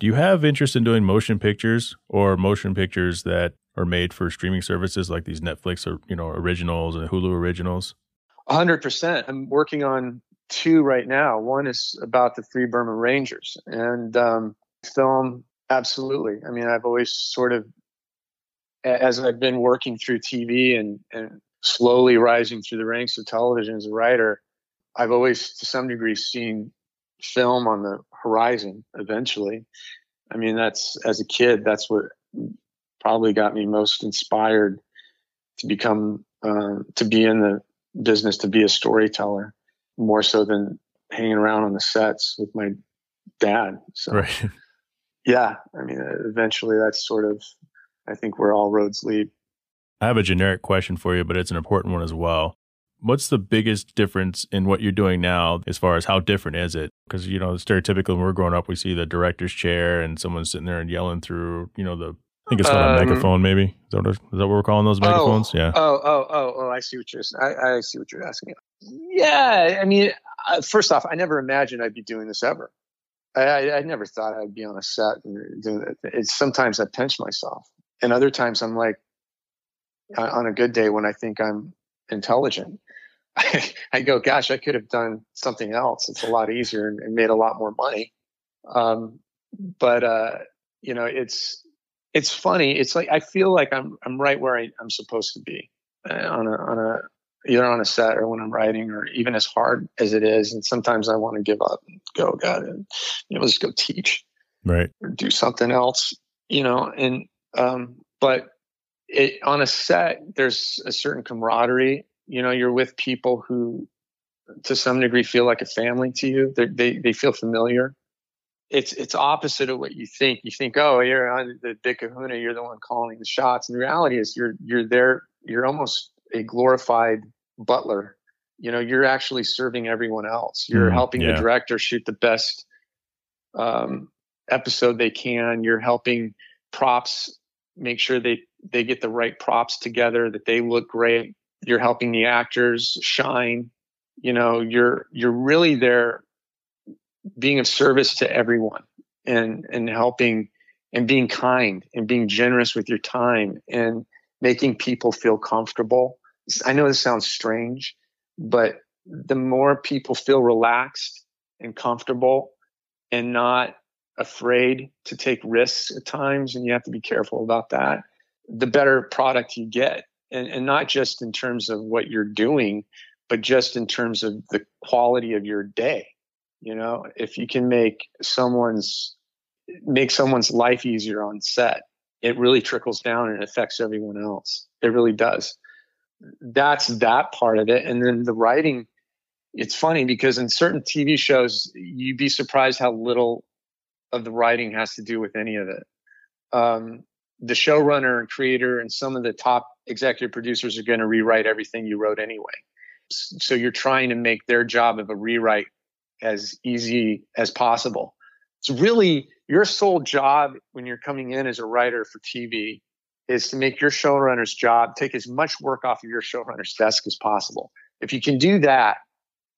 Do you have interest in doing motion pictures or motion pictures that are made for streaming services like these Netflix or you know originals and Hulu originals? 100% i'm working on two right now. One is about the Free Burma Rangers and um, film absolutely. I mean i've always sort of as i've been working through tv and, and slowly rising through the ranks of television as a writer i've always to some degree seen film on the horizon eventually i mean that's as a kid that's what probably got me most inspired to become um, to be in the business to be a storyteller more so than hanging around on the sets with my dad so Right. yeah i mean eventually that's sort of i think where all roads lead I have a generic question for you, but it's an important one as well. What's the biggest difference in what you're doing now as far as how different is it? Because, you know, stereotypically when we're growing up, we see the director's chair and someone sitting there and yelling through, you know, the, I think it's called a Um, megaphone, maybe. Is that, what, is that what we're calling those megaphones? Oh, yeah. Oh, oh, oh, oh! I see what you're. I, I see what you're asking. Yeah, I mean, uh, first off, I never imagined I'd be doing this ever. I, I, I never thought I'd be on a set and doing it. It's sometimes I pinch myself, and other times I'm like, uh, on a good day when I think I'm intelligent, I go, "Gosh, I could have done something else. It's a lot easier and, and made a lot more money." Um, but uh, you know, it's it's funny. It's like I feel like I'm I'm right where I, I'm supposed to be uh, on a on a either on a set or when I'm writing or even as hard as it is. And sometimes I want to give up and go, God, and you know, just go teach Right. or do something else, you know. And um, but it on a set, there's a certain camaraderie. You know, you're with people who, to some degree, feel like a family to you. They're, they they feel familiar. It's it's opposite of what you think. You think, oh, you're on the big Kahuna, you're the one calling the shots. And the reality is, you're you're there. You're almost a glorified butler. You know, you're actually serving everyone else. You're Mm, helping yeah. the director shoot the best um, episode they can. You're helping props make sure they they get the right props together, that they look great, you're helping the actors shine. You know, you're you're really there being of service to everyone and and helping and being kind and being generous with your time and making people feel comfortable. I know this sounds strange, but the more people feel relaxed and comfortable and not afraid to take risks at times, and you have to be careful about that, the better product you get. And, and not just in terms of what you're doing, but just in terms of the quality of your day. You know, if you can make someone's make someone's life easier on set, it really trickles down and affects everyone else. It really does. That's that part of it. And then the writing, it's funny because in certain TV shows, you'd be surprised how little of the writing has to do with any of it. Um, the showrunner and creator and some of the top executive producers are going to rewrite everything you wrote anyway. So you're trying to make their job of a rewrite as easy as possible. It's really your sole job when you're coming in as a writer for TV is to make your showrunner's job take as much work off of your showrunner's desk as possible. If you can do that,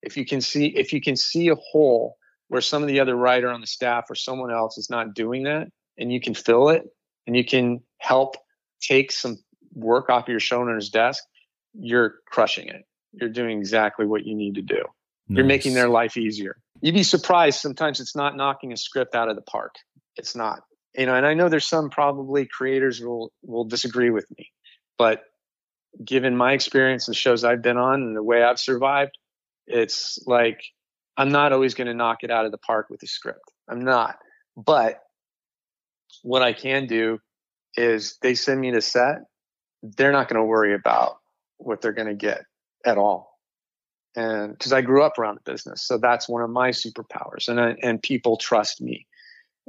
if you can see if you can see a hole where some of the other writer on the staff or someone else is not doing that and you can fill it and you can help take some work off of your showrunner's desk, you're crushing it. You're doing exactly what you need to do. Nice. You're making their life easier. You'd be surprised sometimes it's not knocking a script out of the park. It's not. You know, and I know there's some probably creators will will disagree with me, but given my experience and shows I've been on and the way I've survived, it's like I'm not always going to knock it out of the park with a script. I'm not. But what I can do is they send me to set, they're not going to worry about what they're going to get at all and because I grew up around the business, so that's one of my superpowers, and I, and people trust me.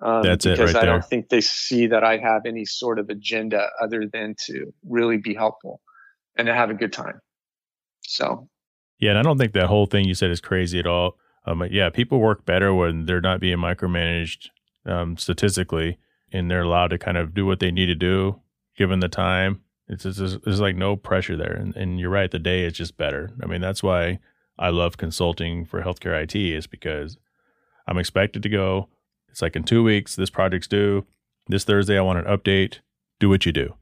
Um, that's it, because right I there. don't think they see that I have any sort of agenda other than to really be helpful and to have a good time. So, yeah, and I don't think that whole thing you said is crazy at all. Um, yeah, people work better when they're not being micromanaged um, statistically, and they're allowed to kind of do what they need to do given the time. It's just, there's like no pressure there, and, and you're right. The day is just better. I mean, that's why I love consulting for healthcare IT is because I'm expected to go. It's like in two weeks, this project's due. This Thursday, I want an update. Do what you do.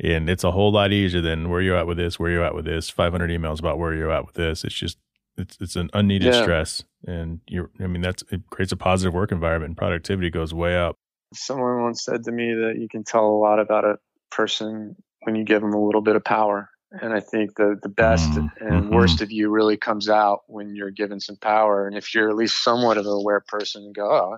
And it's a whole lot easier than where you're at with this, where you're at with this, 500 emails about where you're at with this. It's just, it's, it's an unneeded yeah. stress. And you're, I mean, that's, it creates a positive work environment and productivity goes way up. Someone once said to me that you can tell a lot about a person when you give them a little bit of power and I think the the best mm-hmm. and worst of you really comes out when you're given some power. And if you're at least somewhat of an aware person, and go, oh,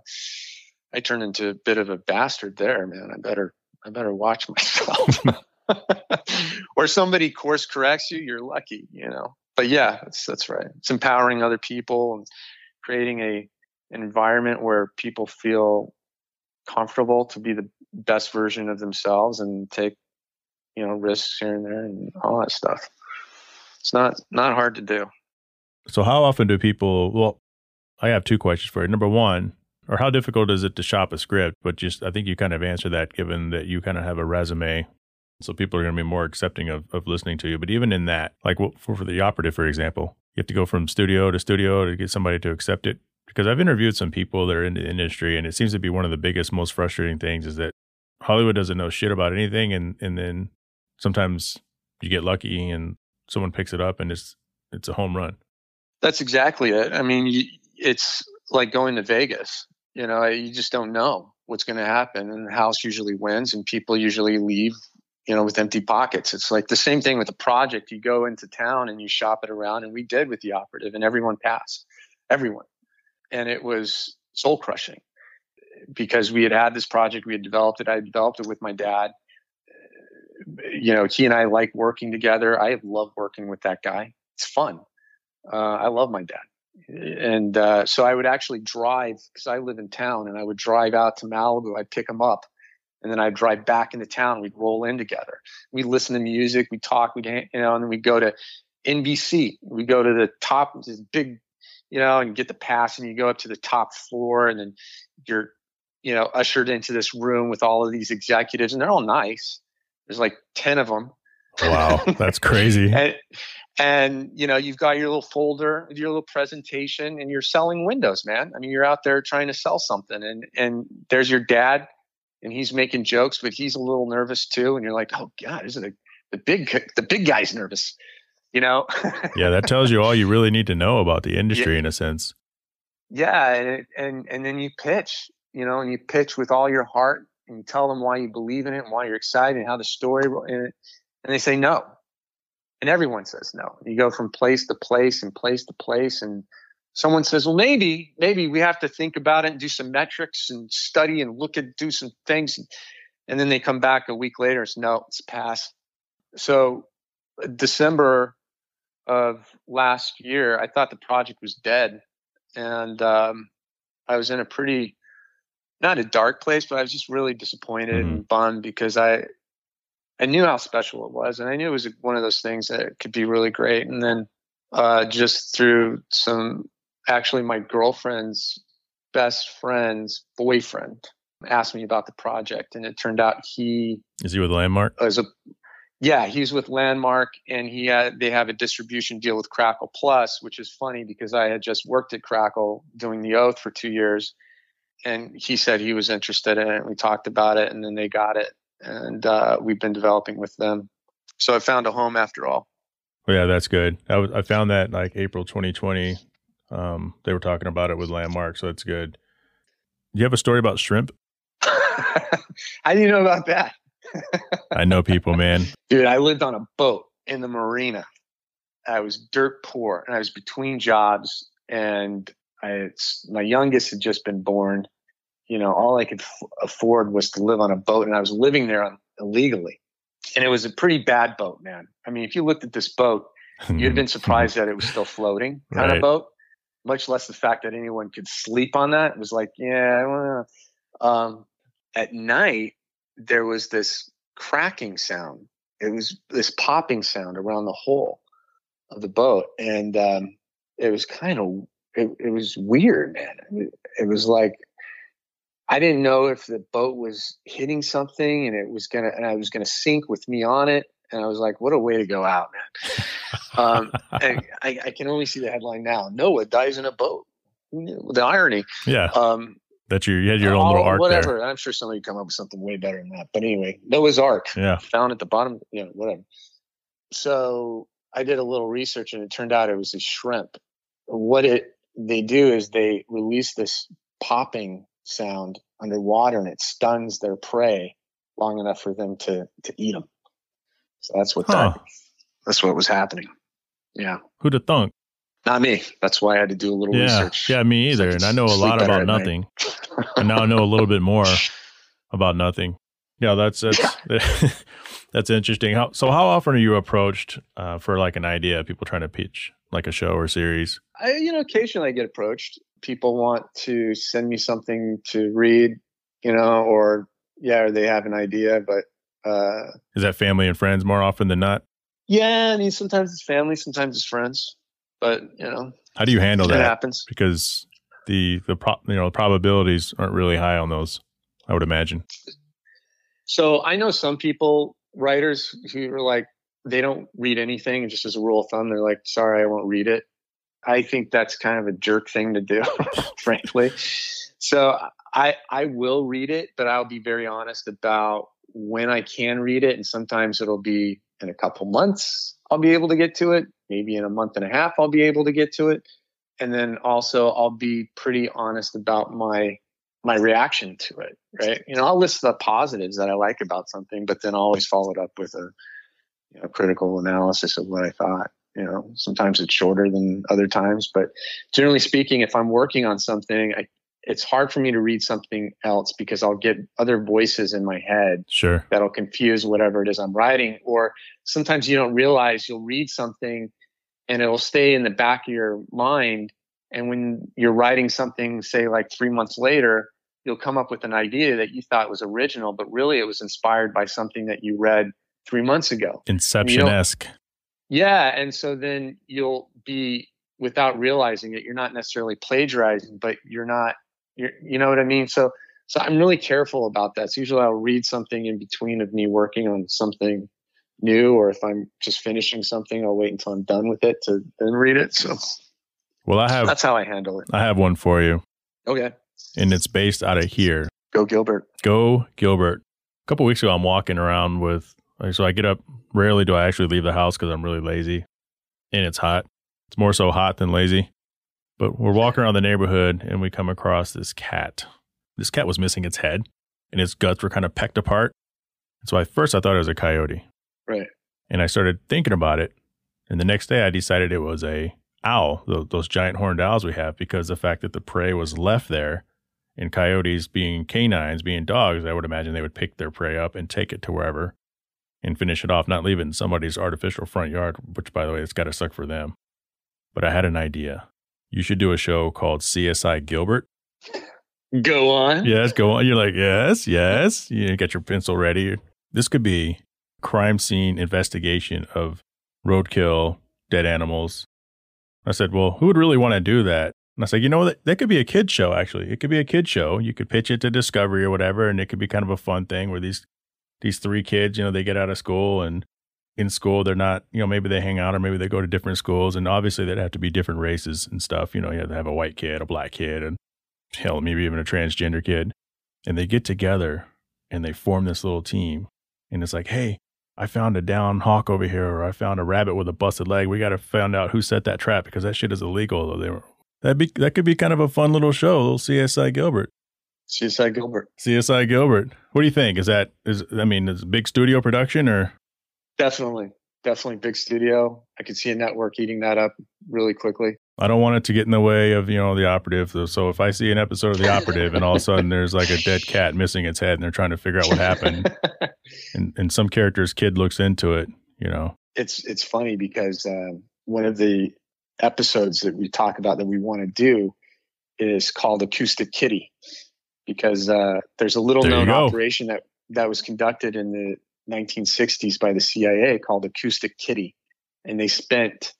I turned into a bit of a bastard there, man. I better I better watch myself. or somebody course corrects you, you're lucky, you know. But yeah, that's that's right. It's empowering other people and creating a an environment where people feel comfortable to be the best version of themselves and take you know risks here and there and all that stuff. It's not not hard to do. So how often do people? Well, I have two questions for you. Number one, or how difficult is it to shop a script? But just I think you kind of answer that, given that you kind of have a resume. So people are going to be more accepting of, of listening to you. But even in that, like for, for the operative, for example, you have to go from studio to studio to get somebody to accept it. Because I've interviewed some people that are in the industry, and it seems to be one of the biggest, most frustrating things is that Hollywood doesn't know shit about anything, and and then sometimes you get lucky and someone picks it up and it's it's a home run. That's exactly it. I mean, you, it's like going to Vegas. You know, you just don't know what's going to happen, and the house usually wins, and people usually leave. You know, with empty pockets. It's like the same thing with a project. You go into town and you shop it around, and we did with the operative, and everyone passed, everyone, and it was soul crushing because we had had this project, we had developed it. I developed it with my dad you know, he and I like working together. I love working with that guy. It's fun. Uh, I love my dad. And uh, so I would actually drive because I live in town and I would drive out to Malibu. I'd pick him up and then I'd drive back into town. We'd roll in together. We'd listen to music. We'd talk. We'd, you know, and then we'd go to NBC. We'd go to the top, this big, you know, and get the pass and you go up to the top floor and then you're, you know, ushered into this room with all of these executives and they're all nice there's like 10 of them. Wow, that's crazy. and, and you know you've got your little folder your little presentation and you're selling windows man i mean you're out there trying to sell something and and there's your dad and he's making jokes but he's a little nervous too and you're like oh god is it a, the big the big guy's nervous you know yeah that tells you all you really need to know about the industry yeah. in a sense yeah and, and and then you pitch you know and you pitch with all your heart and tell them why you believe in it and why you're excited and how the story and, and they say no and everyone says no. You go from place to place and place to place, and someone says, "Well, maybe, maybe we have to think about it and do some metrics and study and look at do some things," and then they come back a week later. It's no, it's pass. So, December of last year, I thought the project was dead, and um, I was in a pretty not a dark place, but I was just really disappointed mm-hmm. and bummed because I I knew how special it was, and I knew it was one of those things that could be really great. And then uh, just through some, actually, my girlfriend's best friend's boyfriend asked me about the project, and it turned out he is he with Landmark? Was a yeah, he's with Landmark, and he had, they have a distribution deal with Crackle Plus, which is funny because I had just worked at Crackle doing the Oath for two years, and he said he was interested in it. We talked about it, and then they got it, and uh, we've been developing with them. So I found a home after all. Well, yeah, that's good. I, w- I found that like April 2020. Um, they were talking about it with Landmark, so that's good. Do you have a story about shrimp? How do you know about that? I know people, man. Dude, I lived on a boat in the marina. I was dirt poor, and I was between jobs, and I, my youngest had just been born, you know, all I could f- afford was to live on a boat, and I was living there on, illegally. And it was a pretty bad boat, man. I mean, if you looked at this boat, you'd have been surprised that it was still floating kind right. of boat. Much less the fact that anyone could sleep on that. It was like, yeah. Well, um, at night, there was this cracking sound. It was this popping sound around the hole of the boat, and um, it was kind of it, it was weird, man. It was like I didn't know if the boat was hitting something and it was gonna and I was gonna sink with me on it. And I was like, what a way to go out, man. um, and I, I, can only see the headline now. Noah dies in a boat. The irony. Yeah. Um, that you, you had your own little ark whatever. There. I'm sure somebody come up with something way better than that. But anyway, Noah's Ark. Yeah. Found at the bottom, you know, whatever. So I did a little research and it turned out it was a shrimp. What it they do is they release this popping sound underwater and it stuns their prey long enough for them to to eat them. So that's what huh. that, that's what was happening. Yeah. Who'd have thunk? Not me. That's why I had to do a little yeah. research. Yeah, me either. and I know a lot about nothing. and now I know a little bit more about nothing. Yeah, that's that's that's interesting. How so? How often are you approached uh, for like an idea? People trying to pitch like a show or series. I, you know, occasionally I get approached people want to send me something to read, you know, or yeah, or they have an idea, but uh, is that family and friends more often than not? Yeah, I mean, sometimes it's family, sometimes it's friends, but you know, how do you handle that? It Happens because the the pro, you know the probabilities aren't really high on those. I would imagine. So I know some people, writers, who are like they don't read anything, just as a rule of thumb, they're like, "Sorry, I won't read it." I think that's kind of a jerk thing to do, frankly. So I I will read it, but I'll be very honest about when I can read it, and sometimes it'll be in a couple months I'll be able to get to it. Maybe in a month and a half I'll be able to get to it, and then also I'll be pretty honest about my my reaction to it. Right? You know, I'll list the positives that I like about something, but then I'll always follow it up with a you know, critical analysis of what I thought you know sometimes it's shorter than other times but generally speaking if i'm working on something I, it's hard for me to read something else because i'll get other voices in my head sure. that'll confuse whatever it is i'm writing or sometimes you don't realize you'll read something and it'll stay in the back of your mind and when you're writing something say like three months later you'll come up with an idea that you thought was original but really it was inspired by something that you read three months ago. Inception-esque yeah. And so then you'll be, without realizing it, you're not necessarily plagiarizing, but you're not, you're, you know what I mean? So, so I'm really careful about that. So usually I'll read something in between of me working on something new or if I'm just finishing something, I'll wait until I'm done with it to then read it. So Well, I have that's how I handle it. I have one for you, Okay. and it's based out of here. Go Gilbert. Go Gilbert. A couple weeks ago, I'm walking around with. Like, So I get up. Rarely do I actually leave the house because I'm really lazy, and it's hot. It's more so hot than lazy. But we're walking around the neighborhood, and we come across this cat. This cat was missing its head, and its guts were kind of pecked apart. So at first, I thought it was a coyote, Right. and I started thinking about it. And the next day, I decided it was a owl, tho- those giant horned owls we have, because the fact that the prey was left there and coyotes being canines, being dogs, I would imagine they would pick their prey up and take it to wherever and finish it off, not leave it in somebody's artificial front yard, which, by the way, it's got to suck for them. But I had an idea. You should do a show called CSI Gilbert. Go on. Yes, go on. You're like, yes, yes. You get your pencil ready. This could be crime scene investigation of roadkill, dead animals. I said, well, who would really want to do that? And I said, you know, that, that could be a kid show, actually. It could be a kid show. You could pitch it to Discovery or whatever, and it could be kind of a fun thing where these these three kids, you know, they get out of school and in school they're not, you know, maybe they hang out or maybe they go to different schools, and obviously they'd have to be different races and stuff. You know, you have to have a white kid, a black kid, and hell, maybe even a transgender kid, and they get together and they form this little team, and it's like, hey, I found a down hawk over here, or I found a rabbit with a busted leg. We got to find out who set that trap because that shit is illegal. They were, that'd be that could be kind of a fun little show, little CSI Gilbert. CSI Gilbert. CSI Gilbert. What do you think? Is that is I mean, is a big studio production or Definitely. Definitely big studio. I could see a network eating that up really quickly. I don't want it to get in the way of you know the operative. So if I see an episode of the operative and all of a sudden there's like a dead cat missing its head and they're trying to figure out what happened, and and some character's kid looks into it, you know, it's it's funny because um, one of the episodes that we talk about that we want to do is called Acoustic Kitty because uh, there's a little there known operation that that was conducted in the 1960s by the CIA called Acoustic Kitty, and they spent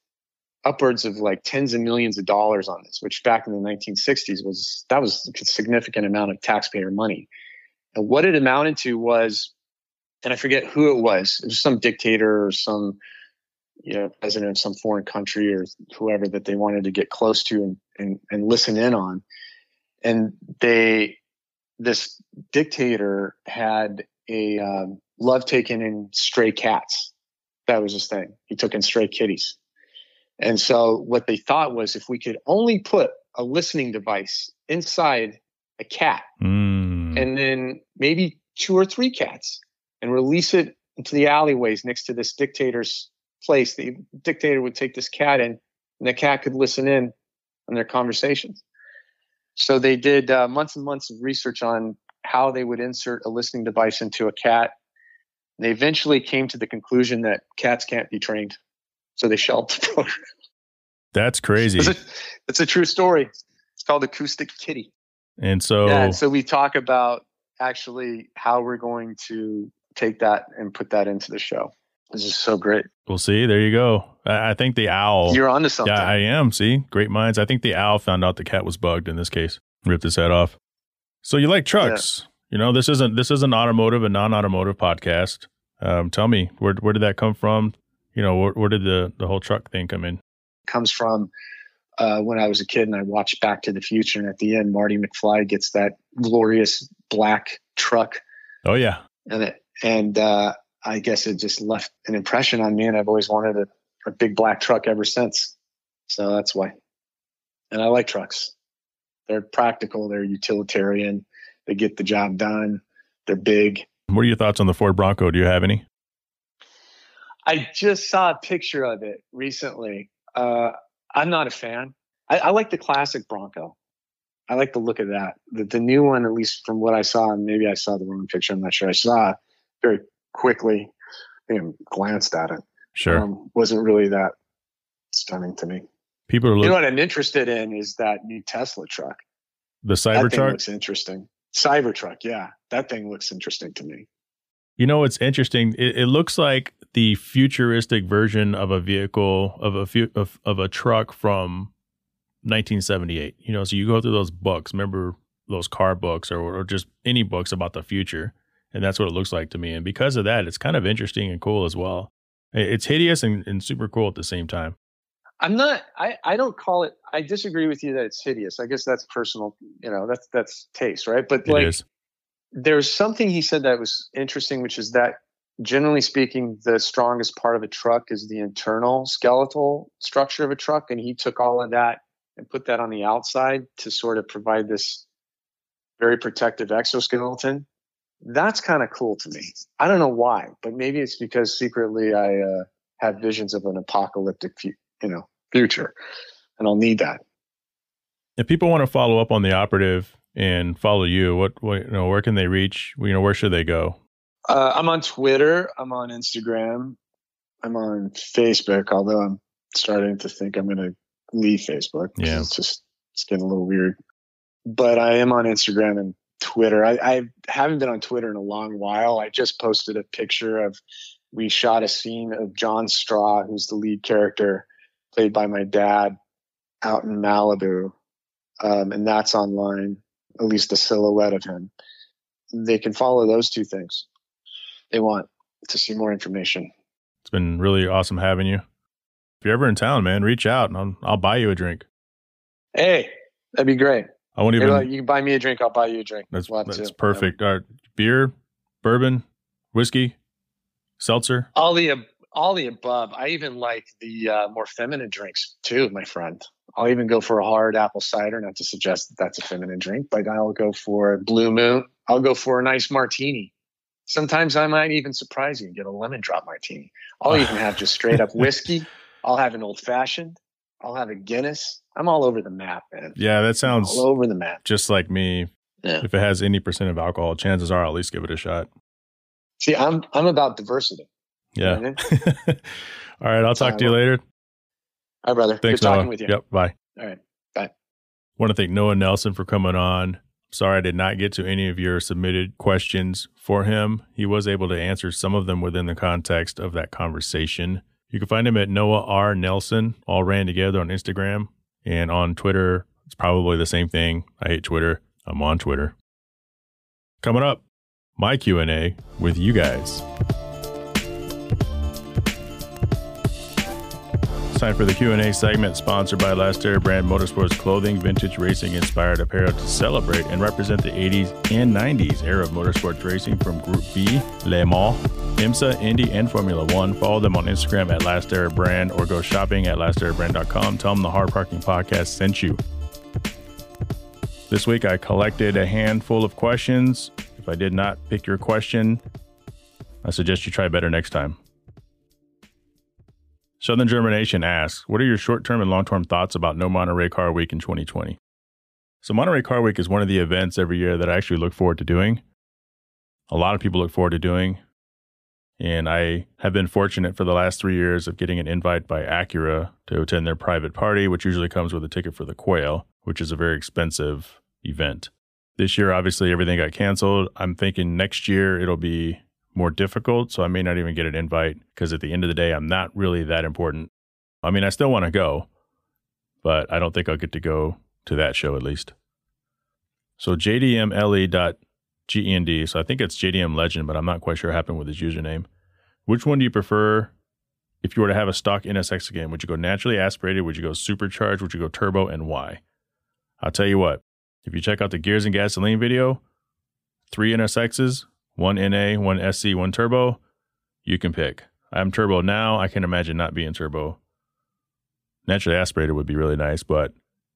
upwards of like tens of millions of dollars on this, which back in the 1960s was that was a significant amount of taxpayer money. And what it amounted to was, and I forget who it was, it was some dictator or some you know president of some foreign country or whoever that they wanted to get close to and and, and listen in on, and they this dictator had a um, love taken in stray cats. That was his thing. He took in stray kitties. And so what they thought was if we could only put a listening device inside a cat mm. and then maybe two or three cats and release it into the alleyways next to this dictator's place, the dictator would take this cat in and the cat could listen in on their conversations. So they did uh, months and months of research on how they would insert a listening device into a cat. They eventually came to the conclusion that cats can't be trained. So they shelved the program. that's crazy. It's a, it's a true story. It's called Acoustic Kitty. And so, Yeah, and so we talk about actually how we're going to take that and put that into the show. This is so great. we'll see. There you go. I, I think the owl. You're onto something. Yeah, I am. See, great minds. I think the owl found out the cat was bugged in this case, ripped his head off. So you like trucks? You know, this isn't this isn't an automotive, a non-automotive podcast. Um, tell me, where where did that come from? You know, where, where did the the whole truck thing come in? comes from uh, when I was a kid and I watched Back to the Future. And at the end, Marty McFly gets that glorious black truck. Oh yeah, And it, and uh, I guess it just left an impression on me. And I've always wanted a, a big black truck ever since. So that's why. And I like trucks. They're practical, they're utilitarian, they get the job done, they're big. what are your thoughts on the Ford Bronco? Do you have any? I just saw a picture of it recently. Uh, I'm not a fan. I, I like the classic Bronco. I like the look of that. The, the new one, at least from what I saw, and maybe I saw the wrong picture. I'm not sure. I saw very quickly and glanced at it. Sure. Um, wasn't really that stunning to me. People are looking. You know what I'm interested in is that new Tesla truck. the That thing Cybertruck. looks interesting. Cybertruck, yeah, that thing looks interesting to me. You know what's interesting? It, it looks like the futuristic version of a vehicle of a fu- of, of a truck from 1978. You know, so you go through those books. Remember those car books or, or just any books about the future, And that's what it looks like to me. And because of that, it's kind of interesting and cool as well. It's hideous and, and super cool at the same time. I'm not. I, I don't call it. I disagree with you that it's hideous. I guess that's personal. You know, that's that's taste, right? But like, there's something he said that was interesting, which is that generally speaking, the strongest part of a truck is the internal skeletal structure of a truck, and he took all of that and put that on the outside to sort of provide this very protective exoskeleton. That's kind of cool to me. I don't know why, but maybe it's because secretly I uh, have visions of an apocalyptic, you know, future, and I'll need that. If people want to follow up on the operative and follow you, what, what you know, where can they reach? You know, where should they go? Uh, I'm on Twitter. I'm on Instagram. I'm on Facebook. Although I'm starting to think I'm going to leave Facebook. Yeah, it's just it's getting a little weird. But I am on Instagram and Twitter. I, I haven't been on Twitter in a long while. I just posted a picture of we shot a scene of John Straw, who's the lead character, played by my dad, out in Malibu, um, and that's online. At least a silhouette of him. They can follow those two things. They want to see more information. It's been really awesome having you. If you're ever in town, man, reach out and I'll, I'll buy you a drink. Hey, that'd be great. I won't even. Like, you can buy me a drink. I'll buy you a drink. That's we'll that's perfect. Yeah. All right, beer, bourbon, whiskey, seltzer. All the all the above. I even like the uh, more feminine drinks too, my friend. I'll even go for a hard apple cider. Not to suggest that that's a feminine drink, but I'll go for a Blue Moon. I'll go for a nice martini. Sometimes I might even surprise you and get a lemon drop martini. I'll even have just straight up whiskey. I'll have an old fashioned. I'll have a Guinness. I'm all over the map, man. Yeah, that sounds all over the map. Just like me. Yeah. If it has any percent of alcohol, chances are I'll at least give it a shot. See, I'm I'm about diversity. Yeah. all right, I'll talk to you later. All right, brother. Thanks, Good Noah. talking with you. Yep. Bye. All right. Bye. Want to thank Noah Nelson for coming on. Sorry I did not get to any of your submitted questions for him. He was able to answer some of them within the context of that conversation. You can find him at Noah R. Nelson, all ran together on Instagram and on Twitter. It's probably the same thing. I hate Twitter. I'm on Twitter. Coming up, my Q&A with you guys. Time for the Q&A segment sponsored by Last Air Brand Motorsports Clothing, vintage racing inspired apparel to celebrate and represent the 80s and 90s era of motorsports racing from Group B, Le Mans, IMSA, Indy, and Formula One. Follow them on Instagram at Last Air Brand or go shopping at lastAirBrand.com. Tell them the Hard Parking Podcast sent you. This week I collected a handful of questions. If I did not pick your question, I suggest you try better next time. Southern Germination asks, What are your short term and long term thoughts about No Monterey Car Week in 2020? So, Monterey Car Week is one of the events every year that I actually look forward to doing. A lot of people look forward to doing. And I have been fortunate for the last three years of getting an invite by Acura to attend their private party, which usually comes with a ticket for the quail, which is a very expensive event. This year, obviously, everything got canceled. I'm thinking next year it'll be more difficult. So I may not even get an invite because at the end of the day, I'm not really that important. I mean, I still want to go, but I don't think I'll get to go to that show at least. So jdmle.gend. So I think it's JDM Legend, but I'm not quite sure what happened with his username. Which one do you prefer if you were to have a stock NSX again? Would you go naturally aspirated? Would you go supercharged? Would you go turbo? And why? I'll tell you what, if you check out the Gears and Gasoline video, three NSXs, one NA, one SC, one turbo, you can pick. I'm turbo now. I can imagine not being turbo. Naturally aspirated would be really nice, but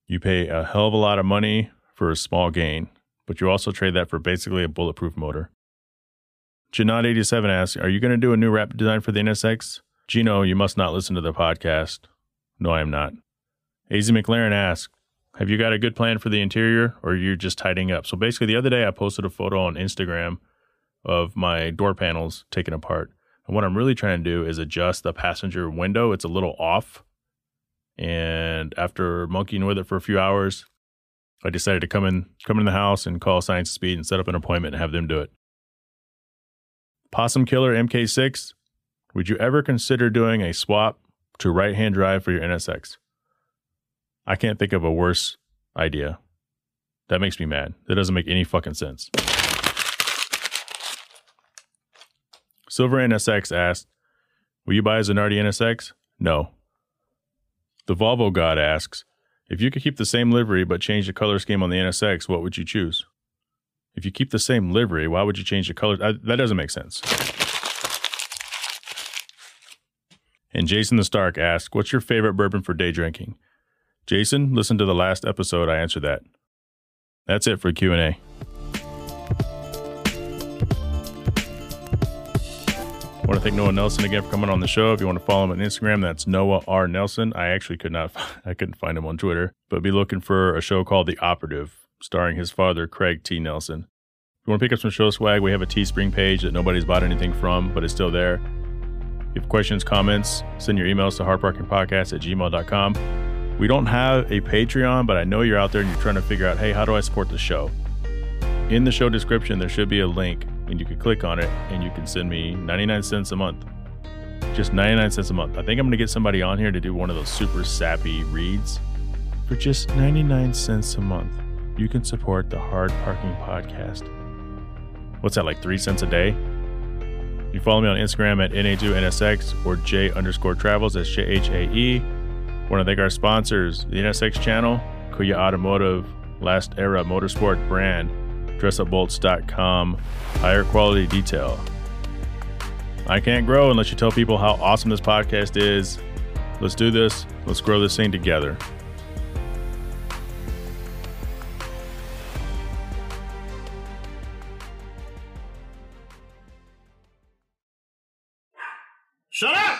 you pay a hell of a lot of money for a small gain, but you also trade that for basically a bulletproof motor. Janot87 asks, Are you going to do a new wrap design for the NSX? Gino, you must not listen to the podcast. No, I am not. AZ McLaren asks, Have you got a good plan for the interior or are you just tidying up? So basically, the other day I posted a photo on Instagram of my door panels taken apart. And what I'm really trying to do is adjust the passenger window. It's a little off. And after monkeying with it for a few hours, I decided to come in come in the house and call Science Speed and set up an appointment and have them do it. Possum Killer MK6, would you ever consider doing a swap to right hand drive for your NSX? I can't think of a worse idea. That makes me mad. That doesn't make any fucking sense. Silver NSX asked, Will you buy a Zanardi NSX? No. The Volvo God asks, If you could keep the same livery but change the color scheme on the NSX, what would you choose? If you keep the same livery, why would you change the color? I, that doesn't make sense. And Jason the Stark asks, What's your favorite bourbon for day drinking? Jason, listen to the last episode. I answered that. That's it for Q&A. I want to thank Noah Nelson again for coming on the show. If you want to follow him on Instagram, that's Noah R Nelson. I actually could not, I couldn't find him on Twitter, but be looking for a show called The Operative, starring his father, Craig T. Nelson. If you want to pick up some show swag, we have a Teespring page that nobody's bought anything from, but it's still there. If you have questions, comments, send your emails to hardparkingpodcast at gmail.com. We don't have a Patreon, but I know you're out there and you're trying to figure out, hey, how do I support the show? In the show description, there should be a link and you can click on it and you can send me 99 cents a month. Just 99 cents a month. I think I'm going to get somebody on here to do one of those super sappy reads. For just 99 cents a month, you can support the Hard Parking Podcast. What's that, like three cents a day? You follow me on Instagram at NA2NSX or Jhae underscore travels. That's J H A E. Want to thank our sponsors, the NSX channel, Kuya Automotive, Last Era Motorsport brand, dressupbolts.com, higher quality detail. I can't grow unless you tell people how awesome this podcast is. Let's do this. Let's grow this thing together. Shut up!